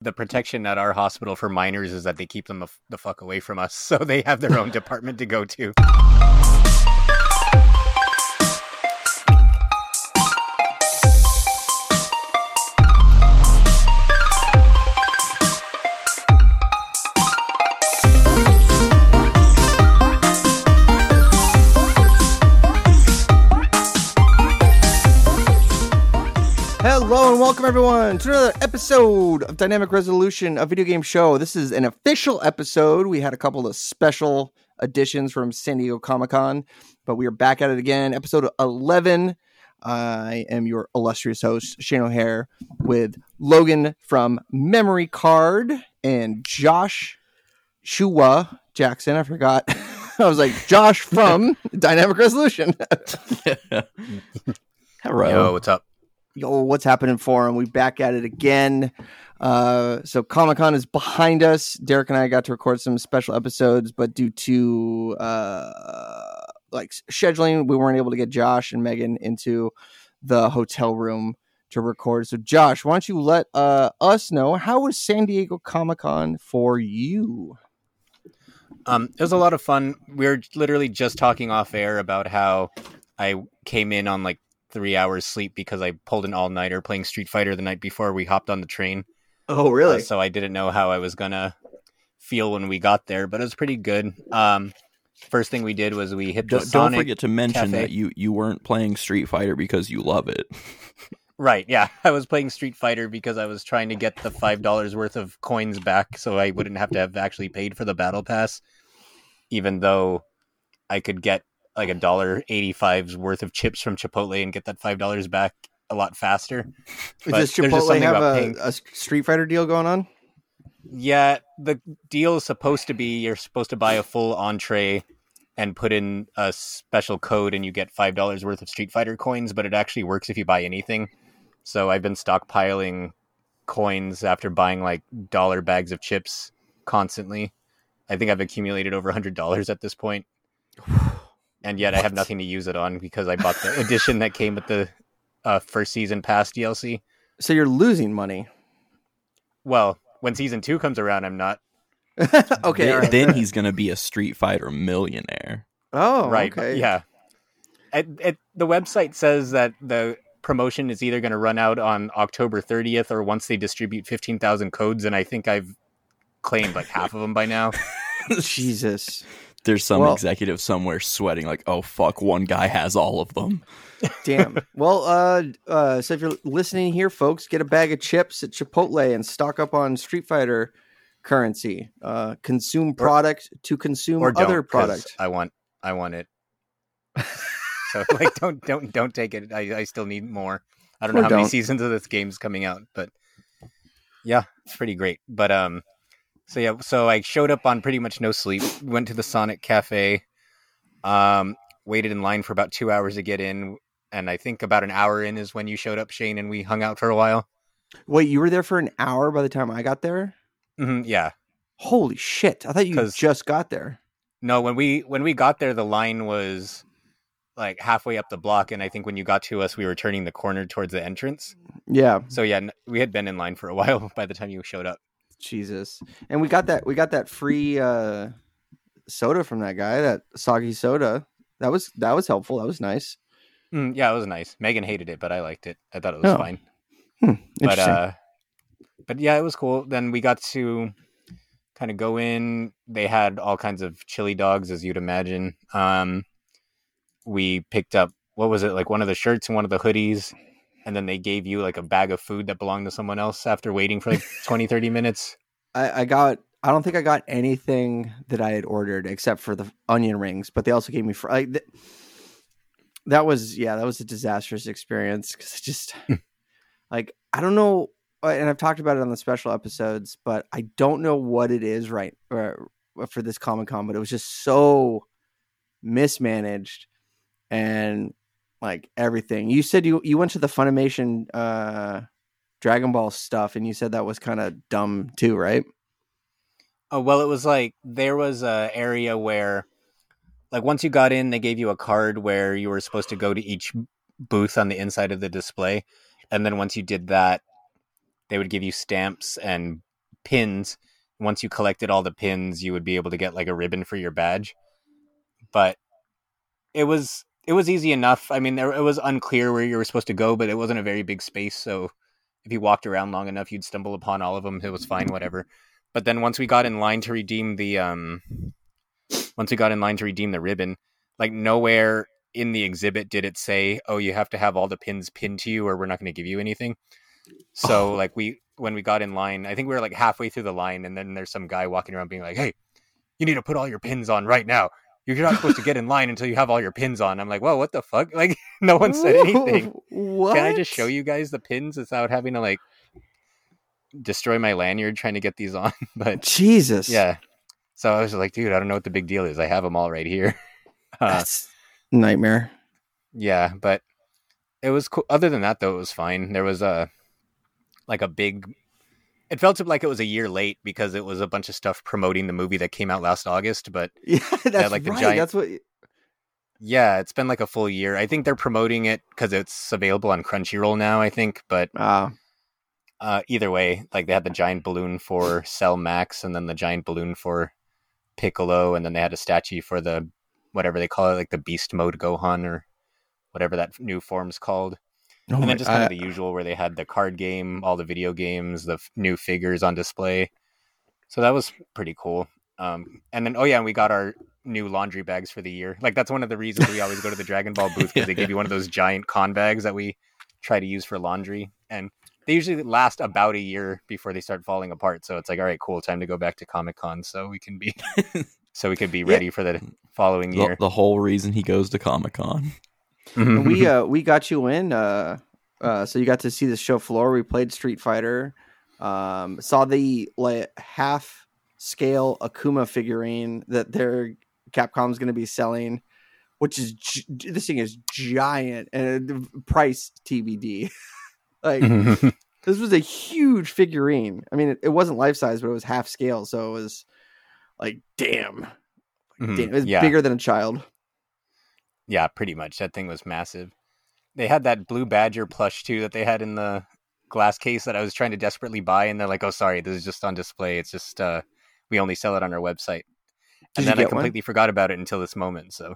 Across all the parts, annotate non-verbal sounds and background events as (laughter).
the protection at our hospital for minors is that they keep them the fuck away from us, (laughs) so they have their own department to go to. Welcome everyone to another episode of Dynamic Resolution, a video game show. This is an official episode. We had a couple of special editions from San Diego Comic Con, but we are back at it again. Episode 11. I am your illustrious host, Shane O'Hare, with Llogan from Memory Card and Josh Shua Jackson. I forgot. (laughs) I was like, Josh from (laughs) Dynamic Resolution. (laughs) Hello. Yo, what's up? Yo, what's happening for him? We back at it again. Uh, so Comic Con is behind us. Derek and I got to record some special episodes, but due to uh, like scheduling, we weren't able to get Josh and Megan into the hotel room to record. So, Josh, why don't you let uh, us know how was San Diego Comic Con for you? Um, it was a lot of fun. We were literally just talking off air about how I came in on like three hours sleep because I pulled an all nighter playing Street Fighter the night before we hopped on the train. Oh, really? Uh, so I didn't know how I was gonna feel when we got there, but it was pretty good. Um, first thing we did was we hit the Don't, don't forget to mention Cafe. that you you weren't playing Street Fighter because you love it. (laughs) Right, yeah. (laughs) I was playing Street Fighter because I was trying to get the five dollars worth of coins back so I wouldn't have to have actually paid for the battle pass. Even though I could get like a dollar eighty five's worth of chips from Chipotle and get that five dollars back a lot faster. But Does Chipotle have a, paying- a Street Fighter deal going on? Yeah, the deal is supposed to be you're supposed to buy a full entree and put in a special code and you get five dollars worth of Street Fighter coins, but it actually works if you buy anything. So I've been stockpiling coins after buying like dollar bags of chips constantly. I think I've accumulated over a hundred dollars at this point. (sighs) (sighs) (sighs) And yet I have nothing to use it on because I bought the (laughs) edition that came with the uh, first season pass DLC. So you're losing money. Well, when season two comes around, I'm not. (laughs) okay. Then, all right. then he's gonna be a Street Fighter millionaire. Oh, right Okay. yeah it, it, the website says that the promotion is either going to run out on october 30th or once they distribute 15000 codes and i think i've claimed like half of them by now (laughs) Jesus. There's some Well- executive somewhere sweating like, oh fuck, one guy has all of them. (laughs) Damn. Well, uh, uh, so if you're listening here, folks, get a bag of chips at Chipotle and stock up on Street Fighter currency. Uh, consume product to consume or don't, other 'cause product. i want i want it so (laughs) like don't don't don't take it i, I still need more i don't know how many don't. seasons of this game's coming out but yeah it's pretty great but um so yeah so i showed up on pretty much no sleep went to the sonic cafe um waited in line for about two hours to get in and i think about an hour in is when you showed up shane and we hung out for a while Wait, you were there for an hour by the time I got there? hmm yeah Holy shit! I thought you just got there. No, when we when we got there, the line was like halfway up the block, and I think when you got to us, we were turning the corner towards the entrance. Yeah, So yeah, we had been in line for a (laughs) while by the time you showed up. Jesus. And we got that. We got that free uh, soda from that guy. That soggy soda. That was that was helpful. That was nice. Mm, yeah, it was nice. Megan hated it, but I liked it. I thought it was Oh, fine. Hmm, But uh, but yeah, it was cool. Then we got to kind of go in. They had all kinds of chili dogs, as you'd imagine. Um, we picked up what was it like one of the shirts and one of the hoodies and then they gave you like a bag of food that belonged to someone else after waiting for like (laughs) 20 30 minutes I, I got. I don't think I got anything that I had ordered except for the onion rings, but they also gave me fr- like th- that was yeah that was a disastrous experience because it just like I don't know uh, and I've talked about it on the special episodes, but I don't know what it is right or, for this Comic Con, but it was just so mismanaged and like everything. You said you you went to the Funimation uh Dragon Ball stuff and you said that was kind of dumb too, right? oh well it was like there was a area where like once you got in they gave you a card where you were supposed to go to each booth on the inside of the display and then once you did that they would give you stamps and pins. Once you collected all the pins, you would be able to get like a ribbon for your badge. But it was it was easy enough. I mean, there, it was unclear where you were supposed to go, but it wasn't a very big space, so if you walked around long enough, you'd stumble upon all of them. It was fine, whatever. But then once we got in line to redeem the um, once we got in line to redeem the ribbon, like nowhere in the exhibit did it say, "Oh, you have to have all the pins pinned to you, or we're not going to give you anything." So, Oh. like we when we got in line, I think we were like halfway through the line, and then there's some guy walking around being like, "Hey, you need to put all your pins on right now. You're not supposed to get in line until you have all your pins on." I'm like, "Whoa, what the fuck?" (laughs) Like no one said anything. What? (laughs) Can I just show you guys the pins without having to like destroy my lanyard trying to get these on? (laughs) but Jesus. yeah, so I was like, dude, I don't know what the big deal is. I have them all right here. Uh, That's nightmare. yeah, but it was cool. Other than that, though, it was fine. There was a like a big. It felt like it was a year late because it was a bunch of stuff promoting the movie that came out last August. But (laughs) Yeah, that's like the right. giant- That's what. yeah, it's been like a full year. I think they're promoting it because it's available on Crunchyroll now. I think, but Ah, uh, either way, like they had the giant balloon for Cell Max, and then the giant balloon for Piccolo, and then they had a statue for the whatever they call it, like the Beast Mode Gohan or whatever that new form's called. Oh and then just kind I- of the usual where they had the card game, all the video games, the f- new figures on display. So that was pretty cool. Um, and then oh yeah, and we got our new laundry bags for the year. Like that's one of the reasons we always go to the Dragon Ball booth because they give you one of those giant con bags that we try to use for laundry, and they usually last about a year before they start falling apart. So it's like all right, cool, time to go back to Comic Con so we can be (laughs) so we could be ready for the following The, year. the whole reason he goes to Comic Con. We (laughs) uh we got you in uh uh so you got to see the show floor. We played street fighter um saw the like half scale akuma figurine that their capcom's going to be selling which is gi- this thing is giant and price tbd (laughs) like (laughs) this was a huge figurine. I mean it, it wasn't life size but it was half scale so it was like damn, Mhm. damn it was yeah. bigger than a child Yeah, pretty much. That thing was massive. They had that blue badger plush too that they had in the glass case that I was trying to desperately buy, and they're like, "Oh, sorry, this is just on display. It's just uh, we only sell it on our website." Did and then I get one? completely forgot about it until this moment. So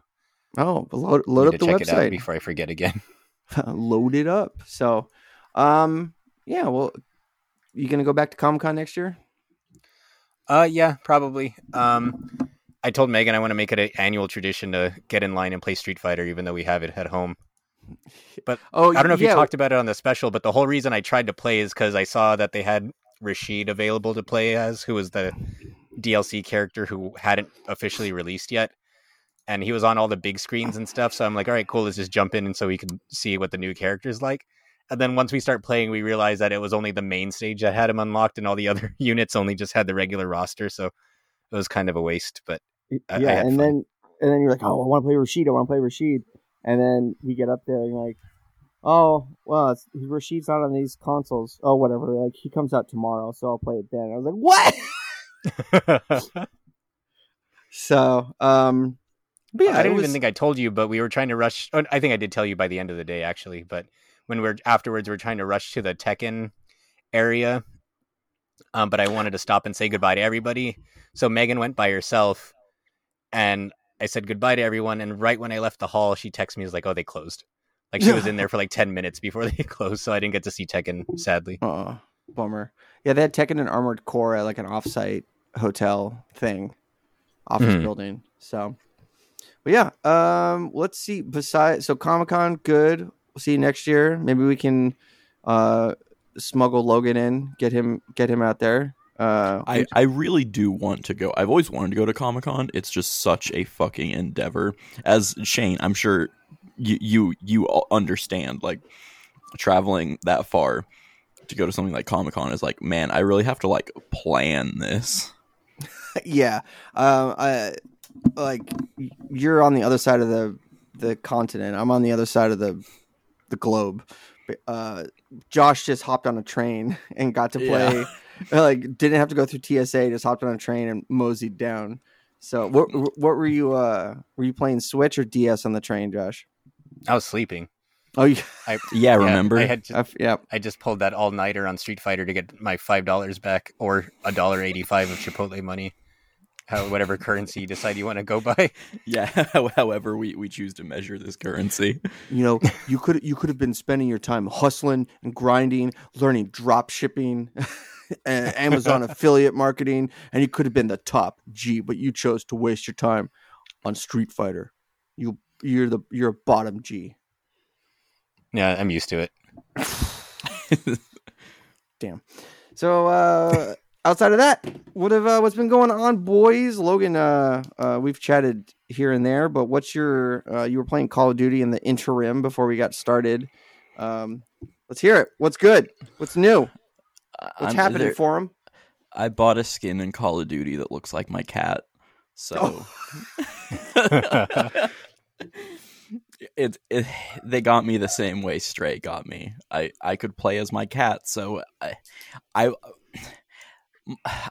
oh load, load up the check it out website before I forget again. (laughs) (laughs) load it up. So, um, yeah. Well, you gonna go back to Comic Con next year? Uh, yeah, probably. Um, I told Megan I want to make it an annual tradition to get in line and play Street Fighter, even though we have it at home. (laughs) Oh, I don't know if yeah. you talked about it on the special, but the whole reason I tried to play is because I saw that they had Rashid available to play as, who was the DLC character who hadn't officially released yet. And he was on all the big screens and stuff. So I'm like, all right, cool, let's just jump in and so we can see what the new character is like. And then once we start playing, we realized that it was only the main stage that had him unlocked, and all the (laughs) other units only just had the regular roster. So it was kind of a waste. But I- I yeah, had and fun. then and then you're like, oh, I want to play Rashid. I want to play Rashid. And then we get up there and you're like, oh, well, it's, Rashid's not on these consoles. Oh, whatever. Like he comes out tomorrow, so I'll play it then. I was like, what? (laughs) So, um, but yeah, I it didn't was- even think I told you, but we were trying to rush. oh, I think I did tell you by the end of the day, actually. But when we're afterwards, we're trying to rush to the Tekken area. Um, but I wanted to stop and say goodbye to everybody. So Megan went by herself, and I said goodbye to everyone. And right when I left the hall, she texted me, "Was like, oh, they closed." Like she was in there (laughs) for like ten minutes before they (laughs) closed, so I didn't get to see Tekken. Sadly, Oh, bummer. Yeah, they had Tekken and Armored Core at like an offsite hotel thing, office Mhm. building. So, but yeah, um, let's see. Besides, so Comic Con, good. We'll see you next year. Maybe we can uh smuggle Llogan in, get him, get him out there. Uh, I, I really do want to go. I've always wanted to go to Comic Con. It's just such a fucking endeavor. As Shane, I'm sure you you you all understand. Like traveling that far to go to something like Comic Con is like, man, I really have to like plan this. (laughs) yeah, um, I like you're on the other side of the the continent. I'm on the other side of the the globe. Uh, Josh just hopped on a train (laughs) and got to play. (laughs) Like, didn't have to go through TSA. Just hopped on a train and moseyed down. So, what what were you? Uh, were you playing Switch or DS on the train, Josh? I was sleeping. Oh, (laughs) yeah. I Yeah, remember? I had just, I f- yeah. I just pulled that all nighter on Street Fighter to get my five dollars back or a dollar eighty five of Chipotle money. How whatever currency you decide you want to go by. (laughs) yeah. However, we, we choose to measure this currency. You know, you could you could have been spending your time hustling and grinding, learning drop shipping, and (laughs) Amazon affiliate marketing, and you could have been the top G, but you chose to waste your time on Street Fighter. You you're the you're a bottom G. Yeah, I'm used to it. (laughs) Damn. So uh outside of that, what have uh, what's been going on, boys? Llogan, uh, uh we've chatted here and there, but what's your uh you were playing Call of Duty in the interim before we got started. Um let's hear it. What's good? What's new? What's I'm- happening there- for him? I bought a skin in Call of Duty that looks like my cat. So oh. (laughs) it, it they got me the same way Stray got me. I I could play as my cat, so I I,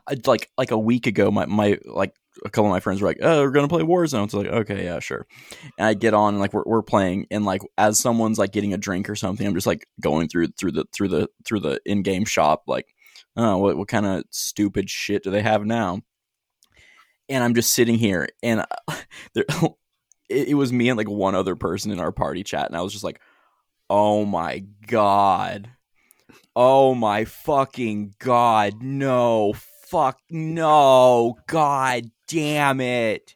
I (sighs) like like a week ago my my like a couple of my friends were like, "Oh, we're gonna play Warzone." It's like, okay, yeah, sure. And I get on, and like we're we're playing, and like as someone's like getting a drink or something, I'm just like going through through the through the through the in game shop, like, oh, what what kind of stupid shit do they have now? And I'm just sitting here, and (laughs) there, (laughs) it, it was me and like one other person in our party chat, and I was just like, oh my god, oh my fucking god, no, fuck, no, god damn it.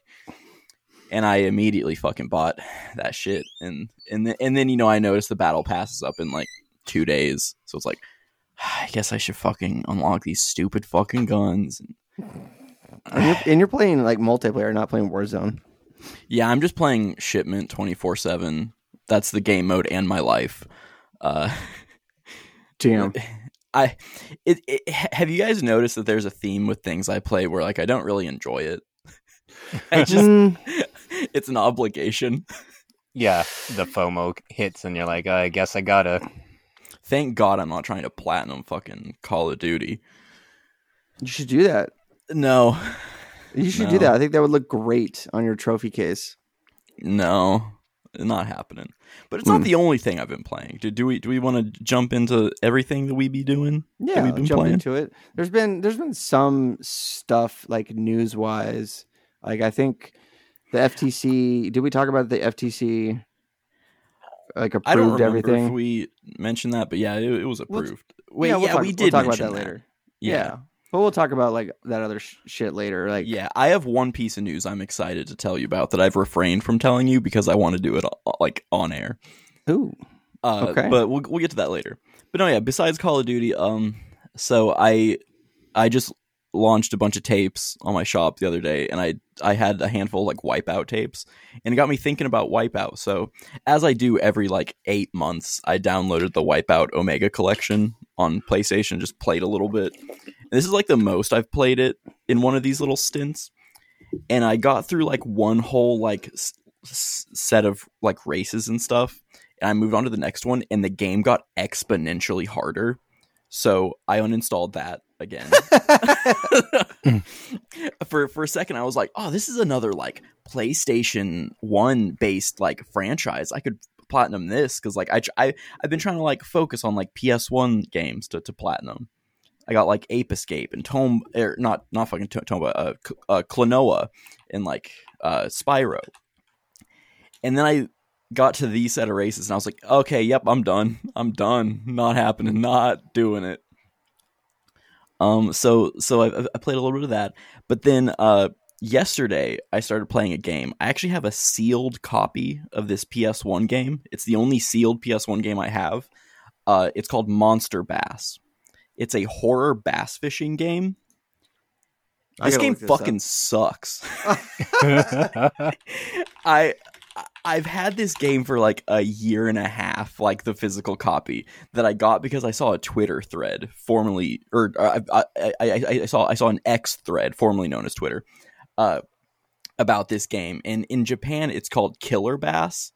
And I immediately fucking bought that shit, and and then, and then you know I noticed the battle passes up in like two days, so it's like, (sighs) I guess I should fucking unlock these stupid fucking guns. And you're, and you're playing like multiplayer, not playing Warzone. Yeah, I'm just playing shipment 24 7. That's the game mode and my life. Uh, Damn. (laughs) I it, it, have you guys noticed that there's a theme with things I play where like I don't really enjoy it. (laughs) I just Mm, (laughs) it's an obligation. Yeah, the FOMO hits, and you're like, I guess I gotta. Thank God I'm not trying to platinum fucking Call of Duty. you should do that. No, You should No. do that. I think that would look great on your trophy case. no, not happening. But it's not Hmm. the only thing I've been playing. Do, do we do we want to jump into everything that we be doing? Yeah, we've been jump playing? into it. There's been there's been some stuff like news wise. Like I think the FTC. Did we talk about the FTC? Like I don't approved remember everything. if we mentioned that, but yeah, it, it was We'll- approved. Wait, yeah, yeah, we'll talk, we we'll did talk about mention that later. Yeah. Yeah. But we'll talk about like that other sh- shit later. Like Yeah, I have one piece of news I'm excited to tell you about that I've refrained from telling you because I want to do it uh, like on air. ooh, Uh, Okay. but we'll we'll get to that later. But no, yeah. Besides Call of Duty, um, so I I just launched a bunch of tapes on my shop the other day, and I I had a handful like Wipeout tapes, and it got me thinking about Wipeout. So as I do every like eight months, I downloaded the Wipeout Omega collection on PlayStation, just played a little bit. And this is like the most I've played it in one of these little stints, and I got through like one whole like s- s- set of like races and stuff and I moved on to the next one, and the game got exponentially harder. So I uninstalled that again. (laughs) (laughs) for for a second, I was like, "Oh, this is another like PlayStation One based like franchise. I could platinum this because like I I I've been trying to like focus on like PS One games to to platinum. I got like Ape Escape and Tome, or not not fucking To- Tomba, uh, uh, Klonoa and like uh, Spyro. And then I got to these set of races and I was like, okay, yep, I'm done. I'm done. Not happening. Not doing it. Um, so so I, I played a little bit of that, but then uh, yesterday I started playing a game. I actually have a sealed copy of this PS1 game. It's the only sealed PS1 game I have. Uh, it's called Monster Bass. It's a horror bass fishing game. This game this up. fucking sucks. (laughs) (laughs) I I've had this game for like a year and a half, like the physical copy that I got because I saw a Twitter thread formerly, or uh, I, I, I, I saw I saw an X thread formerly known as Twitter, uh, about this game. And in Japan, it's called Killer Bass,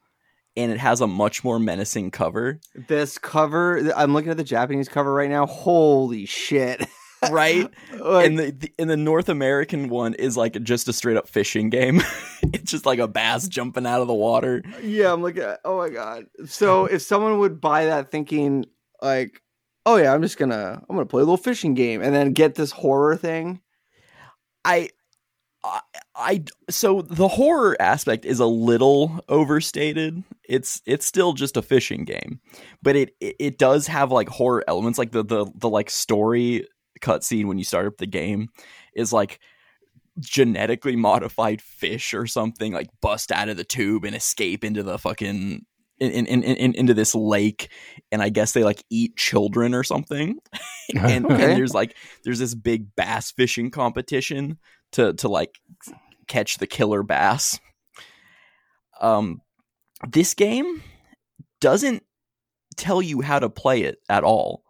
and it has a much more menacing cover. this cover. I'm looking at the Japanese cover right now. Holy shit! (laughs) right? (laughs) Like, and the, the and the North American one is like just a straight up fishing game. (laughs) it's just like a bass jumping out of the water. yeah, I'm like. Oh my god! So if someone would buy that, thinking like, "Oh yeah, I'm just gonna I'm gonna play a little fishing game," and then get this horror thing. I, I, I, so the horror aspect is a little overstated. It's it's still just a fishing game, but it it, it does have like horror elements, like the the the like story cutscene when you start up the game is like genetically modified fish or something like bust out of the tube and escape into the fucking in, in, in, in into this lake and i guess they like eat children or something. (laughs) And, Okay. and there's like there's this big bass fishing competition to to like catch the killer bass. Um this game doesn't tell you how to play it at all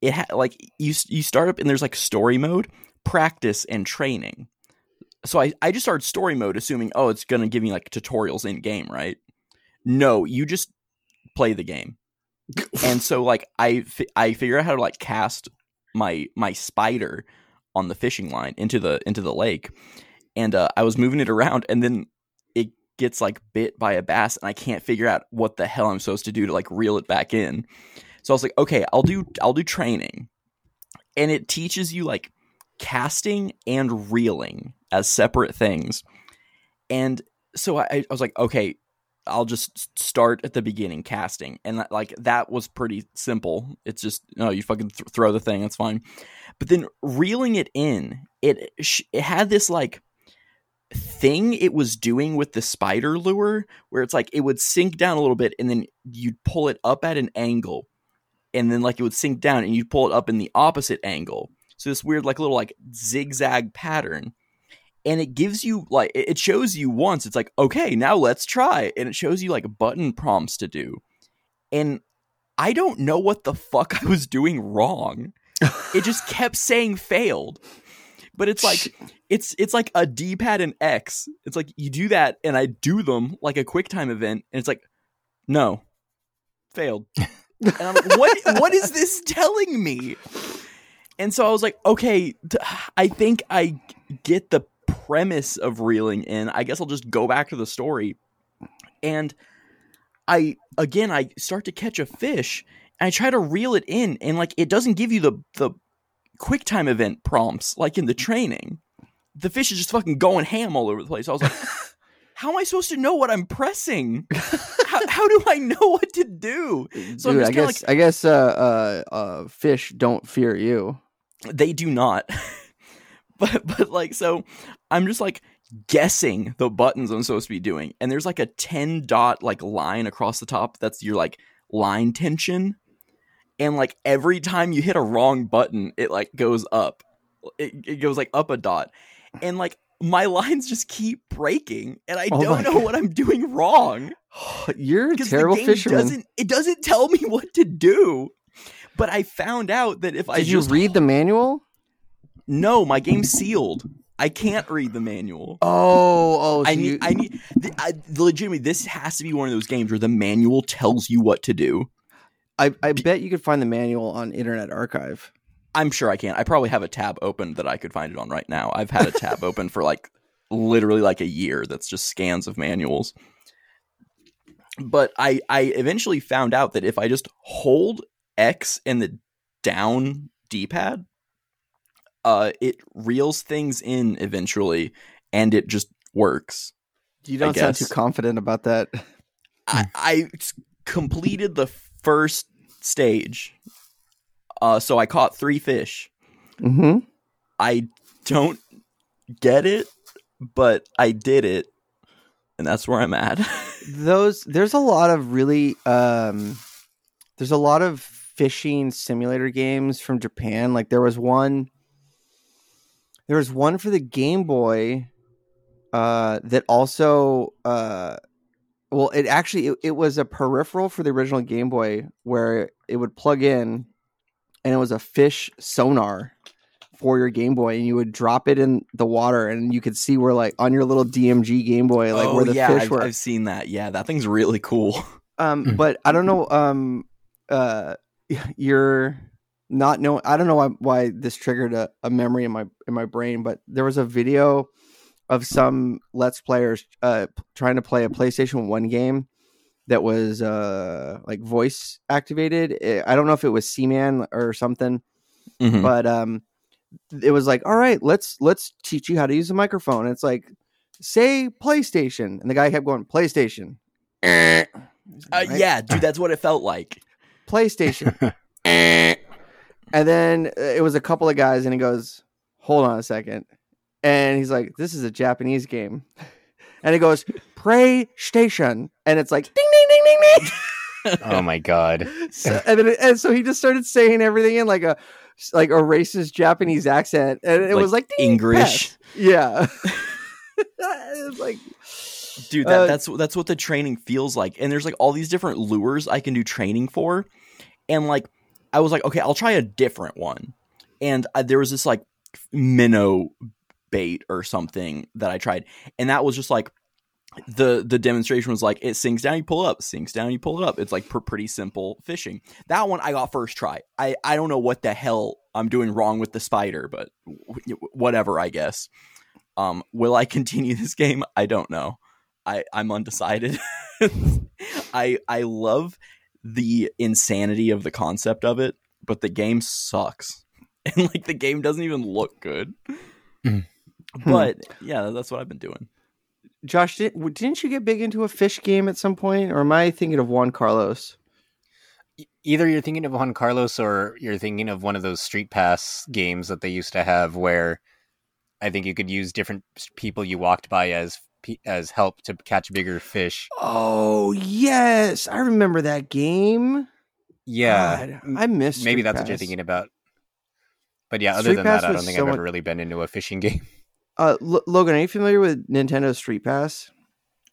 it ha- like you you start up and there's like story mode practice and training. So I, I just started story mode assuming oh it's gonna give me like tutorials in game right? No you just play the game. (laughs) And so like I fi- I figure out how to like cast my my spider on the fishing line into the into the lake. And uh, I was moving it around and then it gets like bit by a bass and I can't figure out what the hell I'm supposed to do to like reel it back in so I was like okay I'll do I'll do training and it teaches you like casting and reeling as separate things and so I, I was like okay I'll just start at the beginning casting, and like that was pretty simple. It's just no, you fucking th- throw the thing, that's fine. But then reeling it in, it it had this like thing it was doing with the spider lure, where it's like it would sink down a little bit, and then you'd pull it up at an angle, and then like it would sink down, and you'd pull it up in the opposite angle. So this weird like little like zigzag pattern. And it gives you like it it shows you once it's like okay now let's try. And it shows you like button prompts to do. And i don't know what the fuck i was doing wrong. It just (laughs) kept saying failed. But it's like it's it's like a d-pad and x. It's like you do that and i do them like a quick time event and it's like no failed (laughs) and I'm like, what what is this telling me? And so i was like okay i think i get the premise of reeling in. I guess i'll just go back to the story. And i again i start to catch a fish and i try to reel it in and like it doesn't give you the the quick time event prompts like in the training. The fish is just fucking going ham all over the place. I was like (laughs) how am i supposed to know what i'm pressing (laughs) how, do i know (laughs) what to do? So I'm Dude, just I guess I guess uh, uh, uh, fish don't fear you. they do not. (laughs) But but like so i'm just like guessing the buttons i'm supposed to be doing. And there's like a 10 dot like line across the top that's your like line tension. And like every time you hit a wrong button it like goes up. It, it goes like up a dot. And like my lines just keep breaking and i Oh don't know God. what i'm doing wrong (sighs) You're a terrible fisherman. doesn't it doesn't tell me what to do but i found out that if i Did you just read the manual? no, my game's sealed. I can't read the manual. Oh, oh, so I need, you- I need, I, legitimately, this has to be one of those games where the manual tells you what to do. I, I bet you could find the manual on Internet Archive. I'm sure I can. I probably have a tab open that I could find it on right now. I've had a tab (laughs) open for like literally like a year that's just scans of manuals. But I, I eventually found out that if I just hold X and the down D pad, uh, it reels things in eventually, and it just works. You don't sound too confident about that. I, I completed the first stage. Uh, so I caught three fish. Mm-hmm. I don't get it, but I did it, and that's where I'm at. (laughs) Those there's a lot of really um, there's a lot of fishing simulator games from Japan. Like there was one, there was one for the Game Boy, uh, that also uh, well, it actually it, it was a peripheral for the original Game Boy where it would plug in, and it was a fish sonar for your Game Boy, and you would drop it in the water, and you could see where like on your little DMG Game Boy, like where the Oh, yeah, fish I've, were. I've seen that. Yeah, that thing's really cool. (laughs) Um, Hmm. but I don't know. Um, uh, (laughs) your not know I don't know why, why this triggered a, a memory in my in my brain, but there was a video of some let's players uh trying to play a PlayStation 1 game that was uh like voice activated. Eh, I don't know if it was Seaman or something, Mhm. but um it was like, "All right, let's let's teach you how to use a microphone." And it's like say PlayStation, and the guy kept going PlayStation. Uh, Right? Yeah, dude, that's what it felt like. (laughs) PlayStation. (laughs) and then uh, it was a couple of guys, and he goes, "Hold on a second. and he's like, "This is a Japanese game," (laughs) and he goes, "Pray Station," and it's like, "Ding ding ding ding ding." (laughs) oh my god. (laughs) so, and then and so he just started saying everything in like a like a racist Japanese accent, and it Like was like English. pass." Yeah. (laughs) it was like dude that, Uh, that's that's what the training feels like and there's like all these different lures i can do training for and like i was like okay i'll try a different one and uh, there was this like minnow bait or something that i tried and that was just like the the demonstration was like it sinks down you pull it up sinks down you pull it up it's like pr- pretty simple fishing that one i got first try i i don't know what the hell i'm doing wrong with the spider but w- whatever i guess um will i (laughs) continue this game i don't know I I'm undecided. (laughs) I I love the insanity of the concept of it, but the game sucks. (laughs) And like the game doesn't even look good. Mhm. But yeah, that's what I've been doing. Josh, did, w- didn't you get big into a fish game at some point, or am I thinking of Juan Carlos? Either you're thinking of Juan Carlos or you're thinking of one of those Street Pass games that they used to have where I think you could use different people you walked by as as help to catch bigger fish. Oh yes, I remember that game. Yeah. God, I missed. maybe that's what you're thinking about. But yeah, other Street than Pass that, I don't think so I've much- ever really been into a fishing (laughs) game. Uh, L- Llogan, are you familiar with Nintendo Street Pass?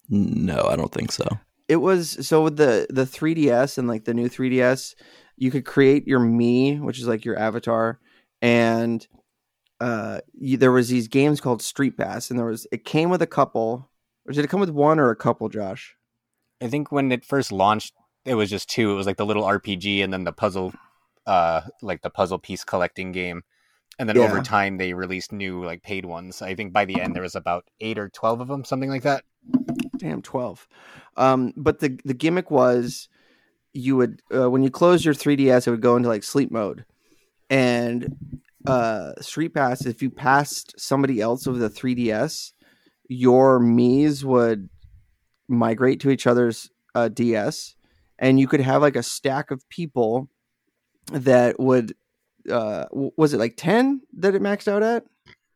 No, I don't think so. It was so with the the 3DS and like the new 3DS, you could create your Mii, which is like your avatar, and uh, you, there was these games called Street Pass, and there was it came with a couple, or did it come with one or a couple, Josh? I think when it first launched, it was just two. It was like the little RPG and then the puzzle, uh, like the puzzle piece collecting game. And then over time, they released new like paid ones. I think by the end there was about eight or twelve of them, something like that. Damn, twelve. Um, but the the gimmick was you would uh, when you close your 3ds, it would go into like sleep mode, and uh, Street Pass. If you passed somebody else with a 3ds, your Mii's would migrate to each other's uh, DS, and you could have like a stack of people that would. Uh, was it like ten that it maxed out at?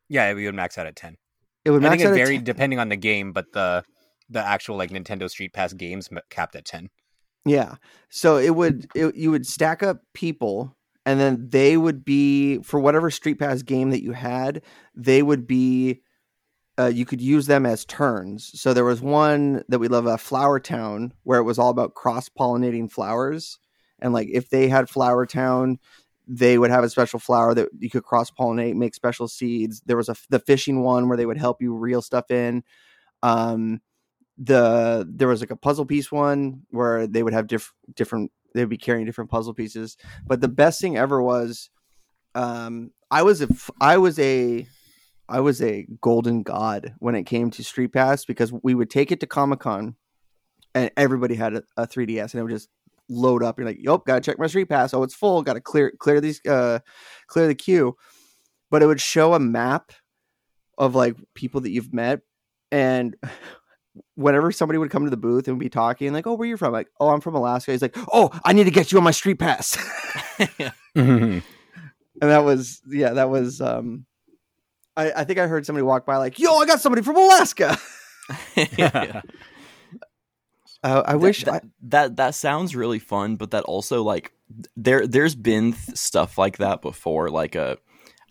Yeah, we would max out at ten. It would I max think out it varied 10. depending on the game, but the the actual like Nintendo Street Pass games capped at ten. Yeah. So it would it, you would stack up people and then they would be for whatever Street Pass game that you had, they would be uh, you could use them as turns. So there was one that we love, uh, Flower Town, where it was all about cross pollinating flowers, and like if they had Flower Town, they would have a special flower that you could cross pollinate, make special seeds. There was a the fishing one where they would help you reel stuff in. Um, the there was like a puzzle piece one where they would have diff- different they'd be carrying different puzzle pieces but the best thing ever was um i was a I was a i was a golden god when it came to street pass because we would take it to comic-con and everybody had a, a 3ds and it would just load up you're like yep gotta check my street pass. Oh it's full. Gotta clear clear these uh clear the queue. But it would show a map of like people that you've met and (laughs) whenever somebody would come to the booth and be talking like oh where you from? Like oh i'm from alaska. He's like oh i need to get you on my street pass. (laughs) (laughs) And that was yeah that was um I, I think i heard somebody walk by like yo i got somebody from alaska. Yeah. Uh, i wish that, that that sounds really fun, but that also like there there's been th- stuff like that before. Like uh,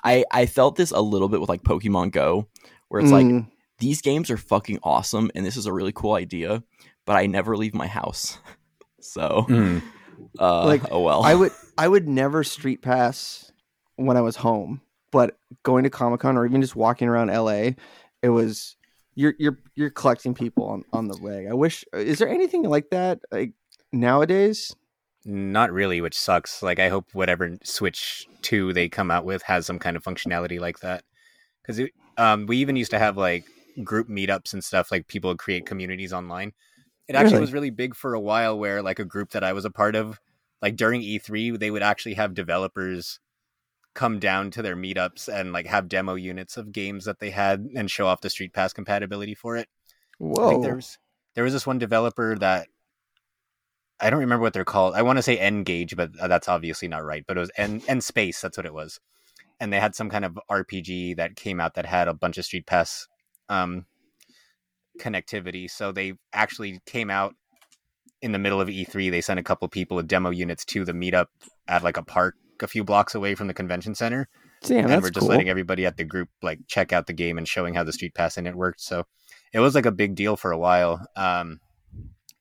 I I felt this a little bit with like Pokemon Go, where I, it's like Mm, these games are fucking awesome and this is a really cool idea, but I never leave my house. (laughs) so Mm. uh, Like, oh well. i would (laughs) i would never street pass when i was home but going to comic-con or even just walking around la it was you're you're you're collecting people on on the reg i wish is there anything like that like nowadays Not really, which sucks. Like I hope whatever Switch 2 they come out with has some kind of functionality like that. Cuz um we even used to have like group meetups and stuff like people create communities online. It actually Really? was really big for a while where like a group that I was a part of like during E3 they would actually have developers come down to their meetups and like have demo units of games that they had and show off the Street Pass compatibility for it. Whoa. there was there was this one developer that I don't remember what they're called. I want to say Engage, but uh, that's obviously not right. But it was N N Space. That's what it was. And they had some kind of RPG that came out that had a bunch of Street Pass um, connectivity. So they actually came out in the middle of E3. They sent a couple people with demo units to the meetup at like a park a few blocks away from the convention center Damn, and that's we're just cool. letting everybody at the group like check out the game and showing how the street pass in it worked so it was like a big deal for a while um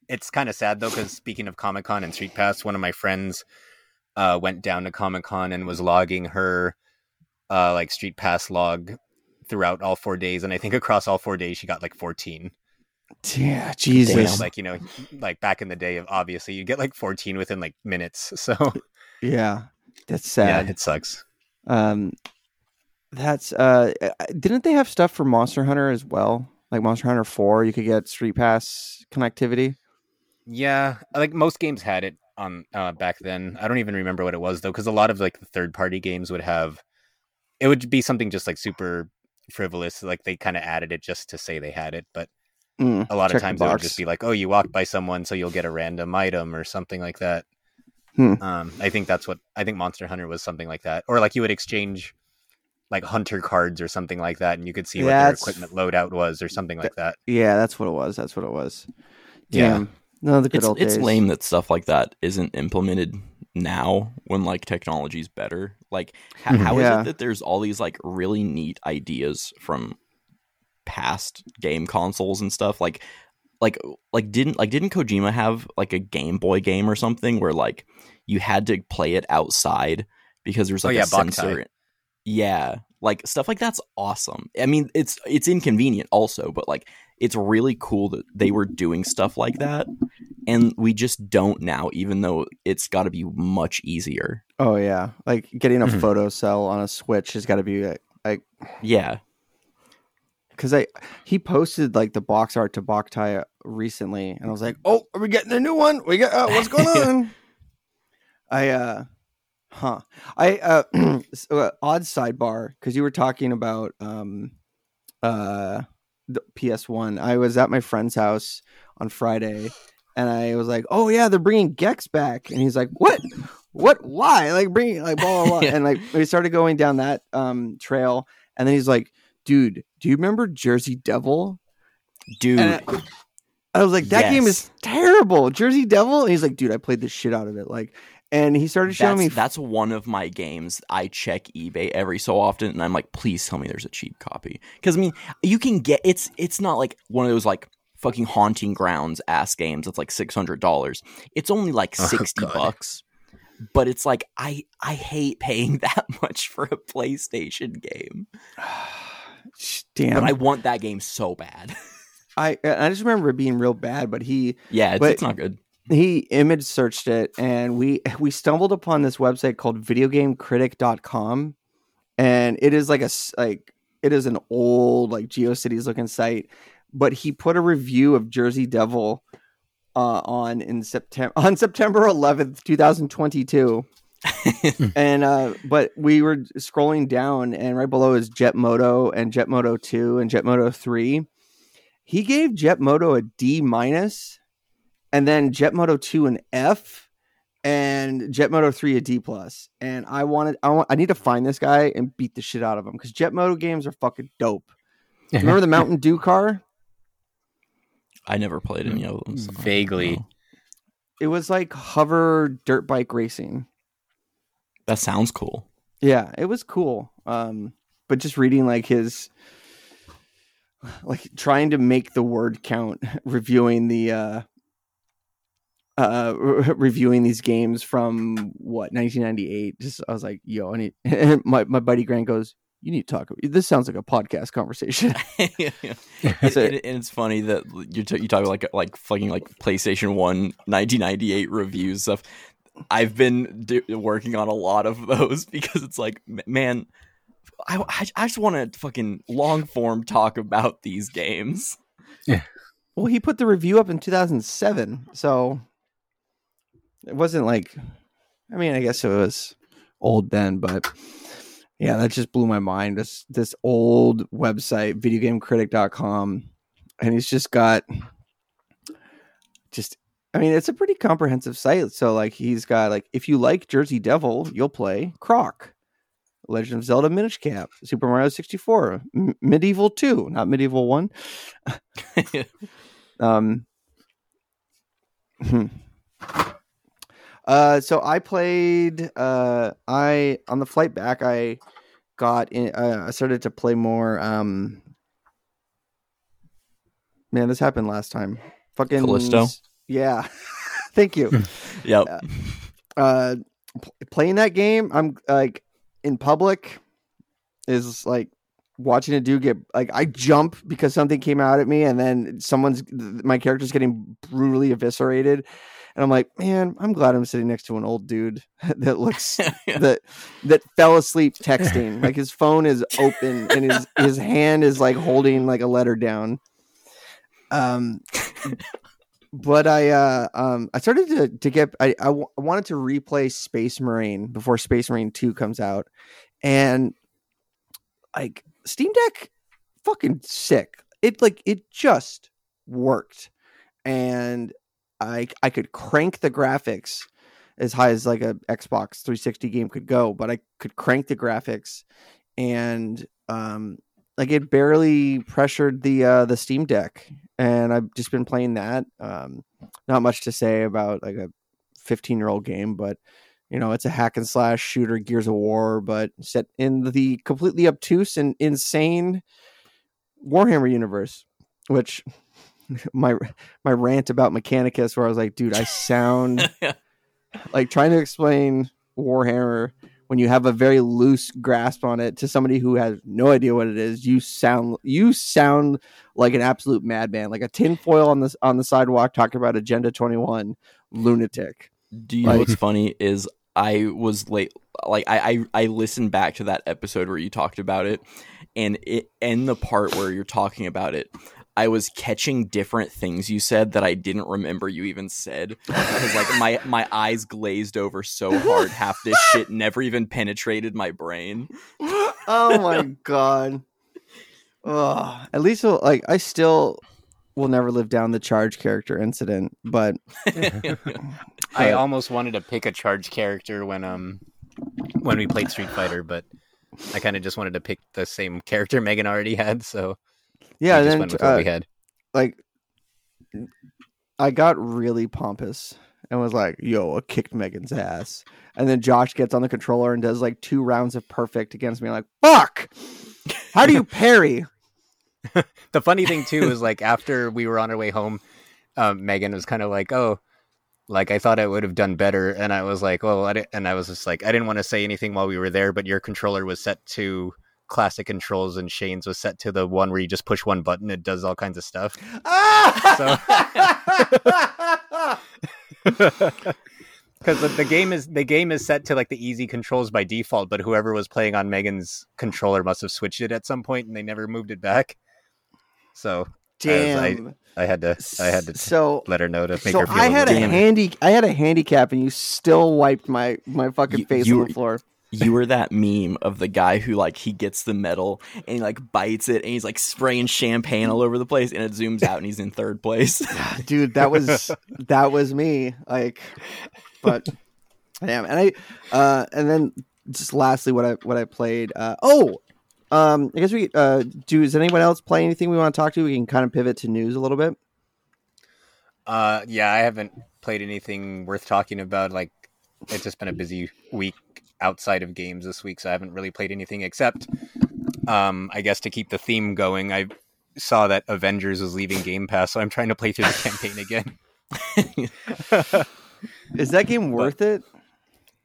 it's kind of sad though because speaking of comic-con and street pass one of my friends uh went down to comic-con and was logging her uh like street pass log throughout all four days and i think across all four days she got like 14 yeah, Jesus. is like you know like back in the day of obviously you get like 14 within like minutes (laughs) so Yeah, that's sad. yeah it sucks Um, that's uh, didn't they have stuff for Monster Hunter as well? Like Monster Hunter Four, you could get Street Pass connectivity. Yeah, like most games had it on uh, back then. I don't even remember what it was though, because a lot of like the third party games would have. It would be something just like super frivolous, like they kind of added it just to say they had it. But Mm, a lot of times it would just be like, "Oh, you walked by someone, so you'll get a random item or something like that." Hmm. Um, I think that's what I think Monster Hunter was something like that, or like you would exchange like hunter cards or something like that, and you could see what their equipment loadout was or something like that. Yeah, that's what it was. That's what it was. Yeah. No, the good It's old it's days. lame that stuff like that isn't implemented now when like technology's better. Like h- Mhm. how is Yeah. it that there's all these like really neat ideas from past game consoles and stuff like like like didn't like didn't Kojima have like a Game Boy game or something where like you had to play it outside because there's Oh, like yeah, a sensor. Boktai. Yeah, like stuff like that's awesome. I mean, it's it's inconvenient also, but like it's really cool that they were doing stuff like that, and we just don't now. Even though it's got to be much easier. Oh yeah, like getting a Mhm. photo cell on a Switch has got to be like, like Yeah, because I he posted like the box art to Boktai recently, and I was like, "Oh, are we getting a new one? We got uh, what's going (laughs) on?" I uh, huh? I uh, (clears throat) so, uh odd sidebar because you were talking about um, uh, the PS One. I was at my friend's house on Friday, and I was like, "Oh yeah, they're bringing Gex back," and he's like, "What?" What? Why? Like bringing like blah blah blah, (laughs) Yeah. and like we started going down that um trail, and then he's like, "Dude, do you remember Jersey Devil?" dude. I, I was like, that game is terrible. Jersey Devil. And he's like, dude, I played the shit out of it. Like, and he started showing that's, me. that's one of my games. I check eBay every so often, and I'm like, please tell me there's a cheap copy. Because I mean, you can get it's it's not like one of those like fucking haunting grounds ass games that's like six hundred dollars. It's only like (laughs) Oh, sixty God. bucks. But it's like I I hate paying (laughs) that much for a PlayStation game. (sighs) (sighs) (sighs) Damn. But I, want that game so bad. (laughs) I I just remember it being real bad, but he yeah, it's, But- it's not good. he image searched it and we we stumbled upon this website called videogamecritic.com and it is like a s- like it is an old like geocities looking site but he put a review of jersey devil uh, on in september (laughs) on september 11th 2022 (laughs) and uh but we were scrolling down and right below is jet moto and jet moto 2 and jet moto 3 he gave jet moto a d minus and then jet moto 2 an f and jet moto 3 a d plus. And i wanted i want i need to find this guy and beat the shit out of him because jet moto games are fucking dope. Remember the mountain dew car? I never played any of them. so Vaguely. it was like hover dirt bike racing That sounds cool. Yeah, it was cool. Um, but just reading like his, like trying to make the word count, (laughs) reviewing the, uh, uh, re- (laughs) reviewing these games from what 1998. Just I was like, yo, I need. (laughs) my my buddy Grant goes, you need to talk. This sounds like a podcast conversation. Yeah, yeah. And, and it's funny that you t- you talk like like fucking like PlayStation One 1998 reviews stuff. I've been do- working on a lot of (laughs) those because it's like, man, I, I, I just want to fucking long form talk about these games. Yeah. Well, he put the review up in 2007, so it wasn't like. I mean, I guess it was old then, but yeah, that just blew my mind. This this old website, videogamecritic.com, and he's just got just. I mean, it's a pretty comprehensive site. So, like, he's got like, if you like Jersey Devil, you'll play Croc, Legend of Zelda Minish Cap, Super Mario 64, M- MediEvil 2, not MediEvil 1. (laughs) Um, hmm. uh, so I played. Uh, I on the flight back, I got in. Uh, I started to play more. Um, man, this happened last time. Fucking Callisto? Yeah. (laughs) Thank you. yep. uh, pl- playing that game, I'm like in public is like watching a dude get like I jump because something came out at me, and then someone's my character's getting brutally eviscerated, and I'm like, man, I'm glad I'm sitting next to an old dude (laughs) that looks (laughs) that that fell asleep texting. Like his phone is open and his his hand is like holding like a letter down. Um, but I uh um I started to to get I I, w- I wanted to replay Space Marine before Space Marine Two comes out, and like Steam Deck, fucking sick. It like it just worked, and I I could crank the graphics as high as like a Xbox 360 game could go, but I could crank the graphics and um like it barely pressured the uh the Steam Deck and I've just been playing that. Um not much to say about like a 15 year old game, but you know, it's a hack and slash shooter Gears of War, but set in the completely obtuse and insane Warhammer universe, which (laughs) my my rant about Mechanicus where I was like, dude, I sound (laughs) like trying to explain Warhammer when you have a very loose grasp on it to somebody who has no idea what it is, you sound you sound like an absolute madman, like a tinfoil on the on the sidewalk talking about Agenda Twenty One lunatic. Do you know what's funny is I was late like I, I I listened back to that episode where you talked about it and it and the part where you're talking about it I was catching different things you said that I didn't remember you even said because like my my eyes glazed over so hard half this (laughs) shit never even penetrated my brain. oh my god. Ugh. At least like I still will never live down the charge character incident, but (laughs) I almost wanted to pick a charge character when um when we played Street Fighter, but I kind of just wanted to pick the same character Megan already had, so yeah, we then went with what uh, we had. like I got really pompous and was like, "Yo, I kicked Megan's ass." And then Josh gets on the controller and does like two rounds of perfect against me. I'm like, "Fuck! How do you (laughs) parry?" (laughs) The funny thing too is like after we were on our way home, um, Megan was kind of like, "Oh, like I thought I would have done better," and I was like, "Well," I and I was just like, I didn't want to say anything while we were there, but your controller was set to classic controls, and Shane's was set to the one where you just push one button, it does all kinds of stuff. Because (laughs) the, the game is the game is set to like the easy controls by default, but whoever was playing on Megan's controller must have switched it at some point, and they never moved it back. So Damn. I had to I had to so let her know to make so her feel. I a had a little Damn it. handy I had a handicap and you still wiped my my fucking You- face you on the floor. You were that meme of the guy who like he gets the medal and he like bites it and he's like spraying champagne all over the place and it zooms out and he's in third place. (laughs) dude that was that was me like but damn and i uh and then just lastly what i what i played uh oh um i guess we uh do is anyone else play anything we want to talk to we can kind of pivot to news a little bit Uh, yeah, I haven't played anything worth talking about. Like, it's just been a busy week outside of games this week, so I haven't really played anything except, um, I guess to keep the theme going. I saw that Avengers is leaving Game Pass, so I'm trying to play through the (laughs) campaign again. (laughs) is that game worth it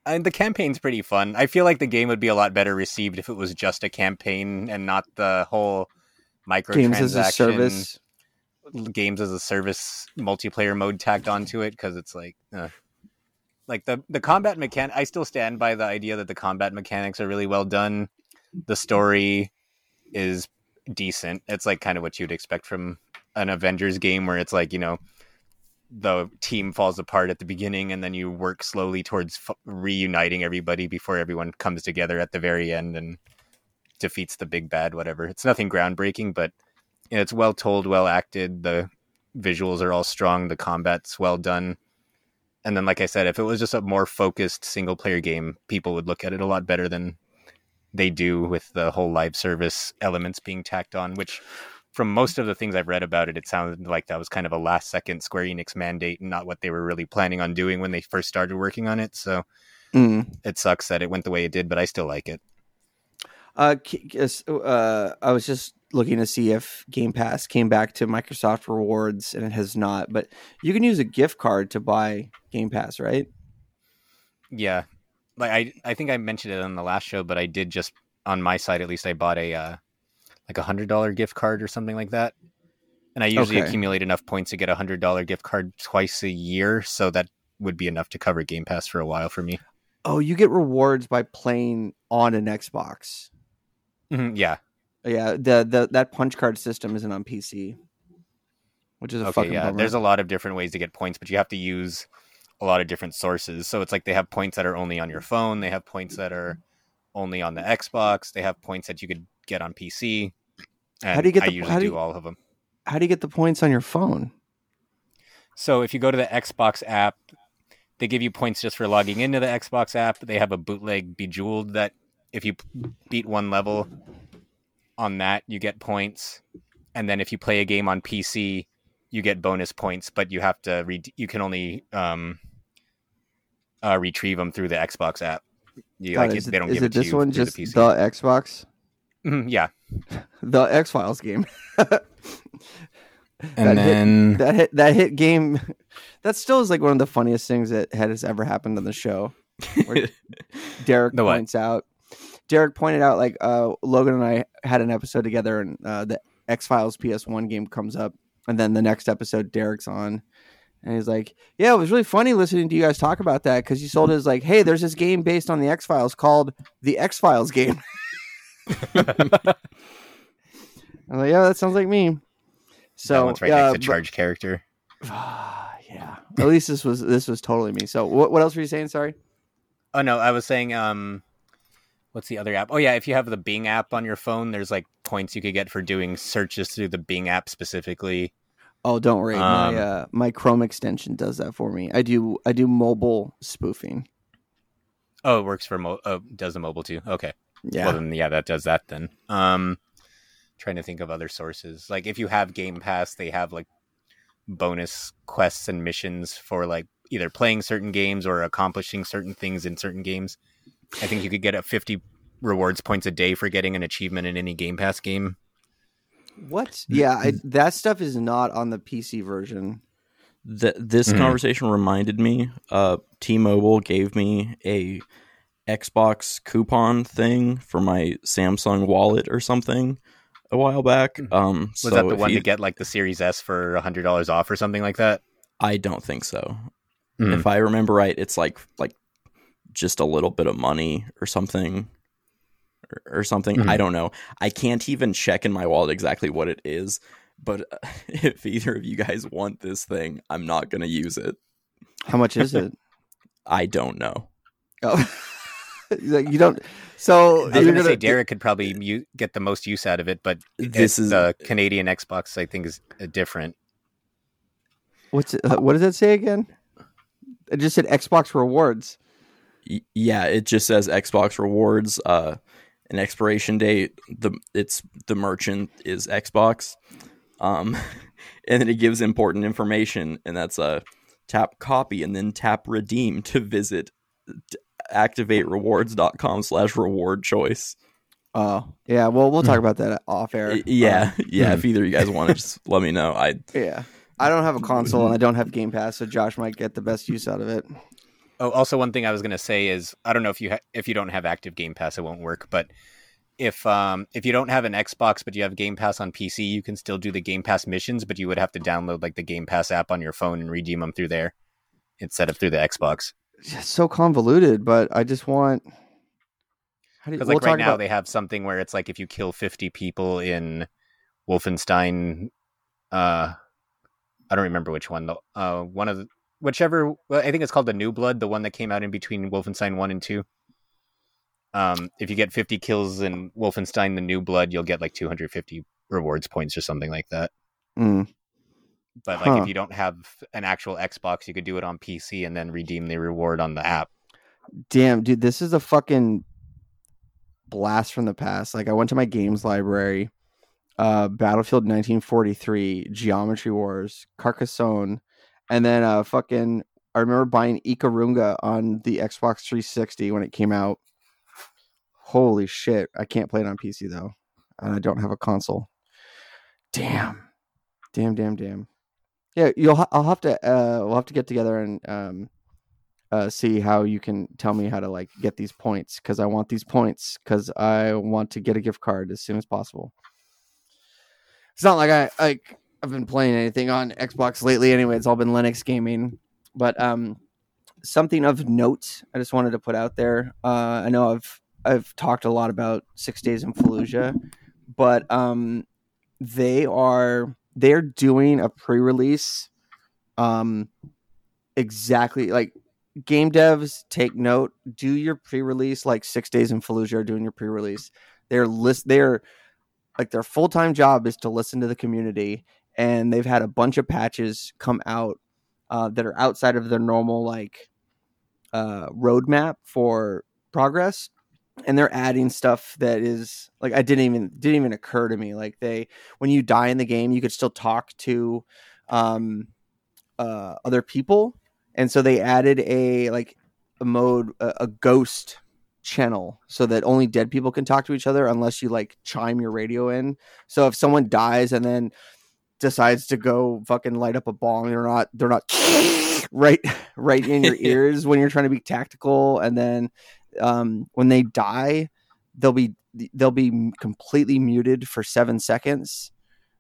And the campaign's pretty fun. I feel like the game would be a lot better received if it was just a campaign and not the whole microtransaction games as a service games as a service multiplayer mode tacked onto it because it's like uh, like the the combat mechanic. I still stand by the idea that the combat mechanics are really well done. The story is decent. It's like kind of what you'd expect from an Avengers game, where it's like you know the team falls apart at the beginning, and then you work slowly towards f- reuniting everybody before everyone comes together at the very end and defeats the big bad. Whatever. It's nothing groundbreaking, but it's well told, well acted. The visuals are all strong. The combat's well done. And then, like I said, if it was just a more focused single player game, people would look at it a lot better than they do with the whole live service elements being tacked on, which from most of the things I've read about it, it sounded like that was kind of a last second Square Enix mandate and not what they were really planning on doing when they first started working on it. So Mm. it sucks that it went the way it did, but I still like it. Uh, uh, I was just looking to see if Game Pass came back to Microsoft Rewards, and it has not. But you can use a gift card to buy Game Pass, right? Yeah. Like I I think I mentioned it on the last show, but I did just on my side at least I bought a uh like a hundred dollar gift card or something like that. And I usually Okay. accumulate enough points to get a hundred dollar gift card twice a year, so that would be enough to cover Game Pass for a while for me. Oh, you get rewards by playing on an Xbox. Mhm, yeah. Yeah, the, the that punch card system isn't on PC, which is a Okay, fucking yeah. bummer. There's a lot of different ways to get points, but you have to use a lot of different sources. So it's like they have points that are only on your phone, they have points that are only on the Xbox, they have points that you could get on PC. And How do you get I the- usually how do do all of them. How do you get the points on your phone? So if you go to the Xbox app, they give you points just for logging into the Xbox app. They have a bootleg Bejeweled that if you beat one level on that, you get points. And then if you play a game on PC, you get bonus points, but you have to read. you can only um, uh, retrieve them through the Xbox app. You, God, like, is they it, don't is give it it this you one just the the. Xbox, Mhm, yeah, (laughs) the X Files game? (laughs) and That hit- then that hit that hit game (laughs) that still is like one of the funniest things that has ever happened on the show Where derek The points out derek pointed out like uh llogan and i had an episode together and uh the x-files ps1 game comes up and then the next episode derek's on and he's like yeah it was really funny listening to you guys talk about that because you sold it as like hey there's this game based on the x-files called the x-files game (laughs) i'm like yeah that sounds like me so that one's right yeah, next to but- charge character. (sighs) yeah. At least this was this was totally me. So what what else were you saying? Sorry. Oh no, I was saying um what's the other app? Oh yeah, if you have the Bing app on your phone, there's like points you could get for doing searches through the Bing app specifically. Oh, don't worry. Um, my uh, my Chrome extension does that for me. I do I do mobile spoofing. Oh, it works for mo- oh, does the mobile too. Okay. Yeah. Well then yeah, that does that then. Um trying to think of other sources. Like if you have Game Pass, they have like bonus quests and missions for like either playing certain games or accomplishing certain things in certain games. I think you could get a 50 rewards points a day for getting an achievement in any Game Pass game. what? Yeah, I, (laughs) that stuff is not on the PC version. Th- this Mhm. conversation reminded me. Uh, T-Mobile gave me a Xbox coupon thing for my Samsung wallet or something a while back. Um, Hmm. Was so that the one you- to get like the Series S for hundred dollars off or something like that? I don't think so. Mhm. If I remember right, it's like like just a little bit of money or something. Or, or something. Mhm. I don't know. I can't even check in my wallet exactly what it is. But uh, (laughs) if either of you guys want this thing, I'm not going to use it. How much is it? (laughs) (laughs) I don't know. oh. you don't. So I was you're going to say gonna- Derek could probably u- get the most use out of it, but This it- is the Canadian Xbox. I think is uh, different. What's it, uh, what does that say again? It just said Xbox rewards. Yeah it just says xbox rewards uh an expiration date the it's the merchant is xbox um (laughs) and then it gives important information and that's uh tap copy and then tap redeem to visit t- activaterewards.com slash reward choice Oh yeah. Well, we'll talk about that off air. Yeah (laughs) yeah Hmm. if either of you guys want to (laughs) just let me know i Uh, yeah. I don't have a console and I don't have Game Pass, so Josh might get the best use out of it. Oh, also one thing I was going to say is I don't know if you ha- if you don't have active Game Pass, it won't work. But if um if you don't have an Xbox but you have Game Pass on PC, you can still do the Game Pass missions, but you would have to download like the Game Pass app on your phone and redeem them through there instead of through the Xbox. just so convoluted. But I just want. How do you, Because we'll like right talk now about- they have something where it's like if you kill fifty people in Wolfenstein, uh, I don't remember which one. The uh, one of the, whichever well, I think it's called the New Blood, the one that came out in between Wolfenstein one and two. Um, if you get fifty kills in Wolfenstein: The New Blood, you'll get like two hundred fifty rewards points or something like that. Mm. But like Huh. if you don't have an actual Xbox, you could do it on PC and then redeem the reward on the app. Damn, dude, this is a fucking blast from the past. Like I went to my games library, uh Battlefield 1943, Geometry Wars, Carcassonne, and then uh fucking I remember buying Ikaruga on the Xbox 360 when it came out. Holy shit, I can't play it on PC though. And I don't have a console. Damn. Damn, damn, damn. Yeah, you'll ha- I'll have to uh we'll have to get together and um uh, see how you can tell me how to like get these points because I want these points because I want to get a gift card as soon as possible. It's not like I like I've been playing anything on Xbox lately anyway. It's all been Linux gaming, but um, something of note I just wanted to put out there. Uh, I know I've I've talked a lot about Six Days in Fallujah, but um, they are they're doing a pre-release um exactly like game devs take note do your pre-release like six days in fallujah are doing your pre-release they're list they're like their full-time job is to listen to the community and they've had a bunch of patches come out uh, that are outside of their normal like uh, roadmap for progress. And they're adding stuff that is like i didn't even didn't even occur to me. Like they when you die in the game you could still talk to um uh other people. And so they added a like a mode a, a ghost channel so that only dead people can talk to each other unless you like chime your radio in. So if someone dies and then decides to go fucking light up a bomb they're not they're not (laughs) right right in your (laughs) ears when you're trying to be tactical and then um when they die they'll be they'll be completely muted for seven seconds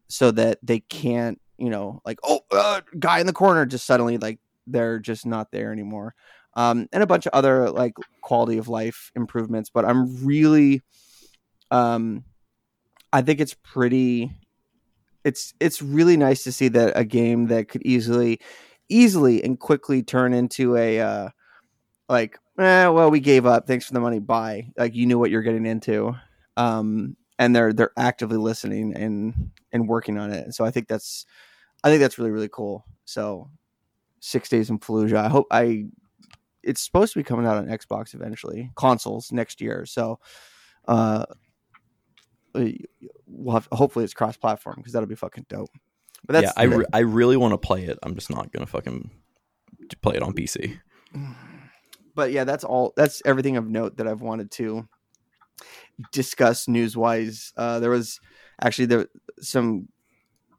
so that they can't you know like oh uh, guy in the corner just suddenly like they're just not there anymore. Um and a bunch of other like quality of life improvements but i'm really um i think it's pretty it's it's really nice to see that a game that could easily easily and quickly turn into a uh like eh, well we gave up. Thanks for the money. Bye. Like you knew what you're getting into um and they're they're actively listening and and working on it. So i think that's i think that's really really cool. So six days in fallujah i hope i it's supposed to be coming out on xbox eventually consoles next year. So uh we'll have, hopefully it's cross platform because that'll be fucking dope but that's yeah, I, re- I really want to play it. I'm just not gonna fucking play it on PC. (sighs) but yeah, that's all. That's everything of note that I've wanted to discuss news wise. Uh, there was actually there some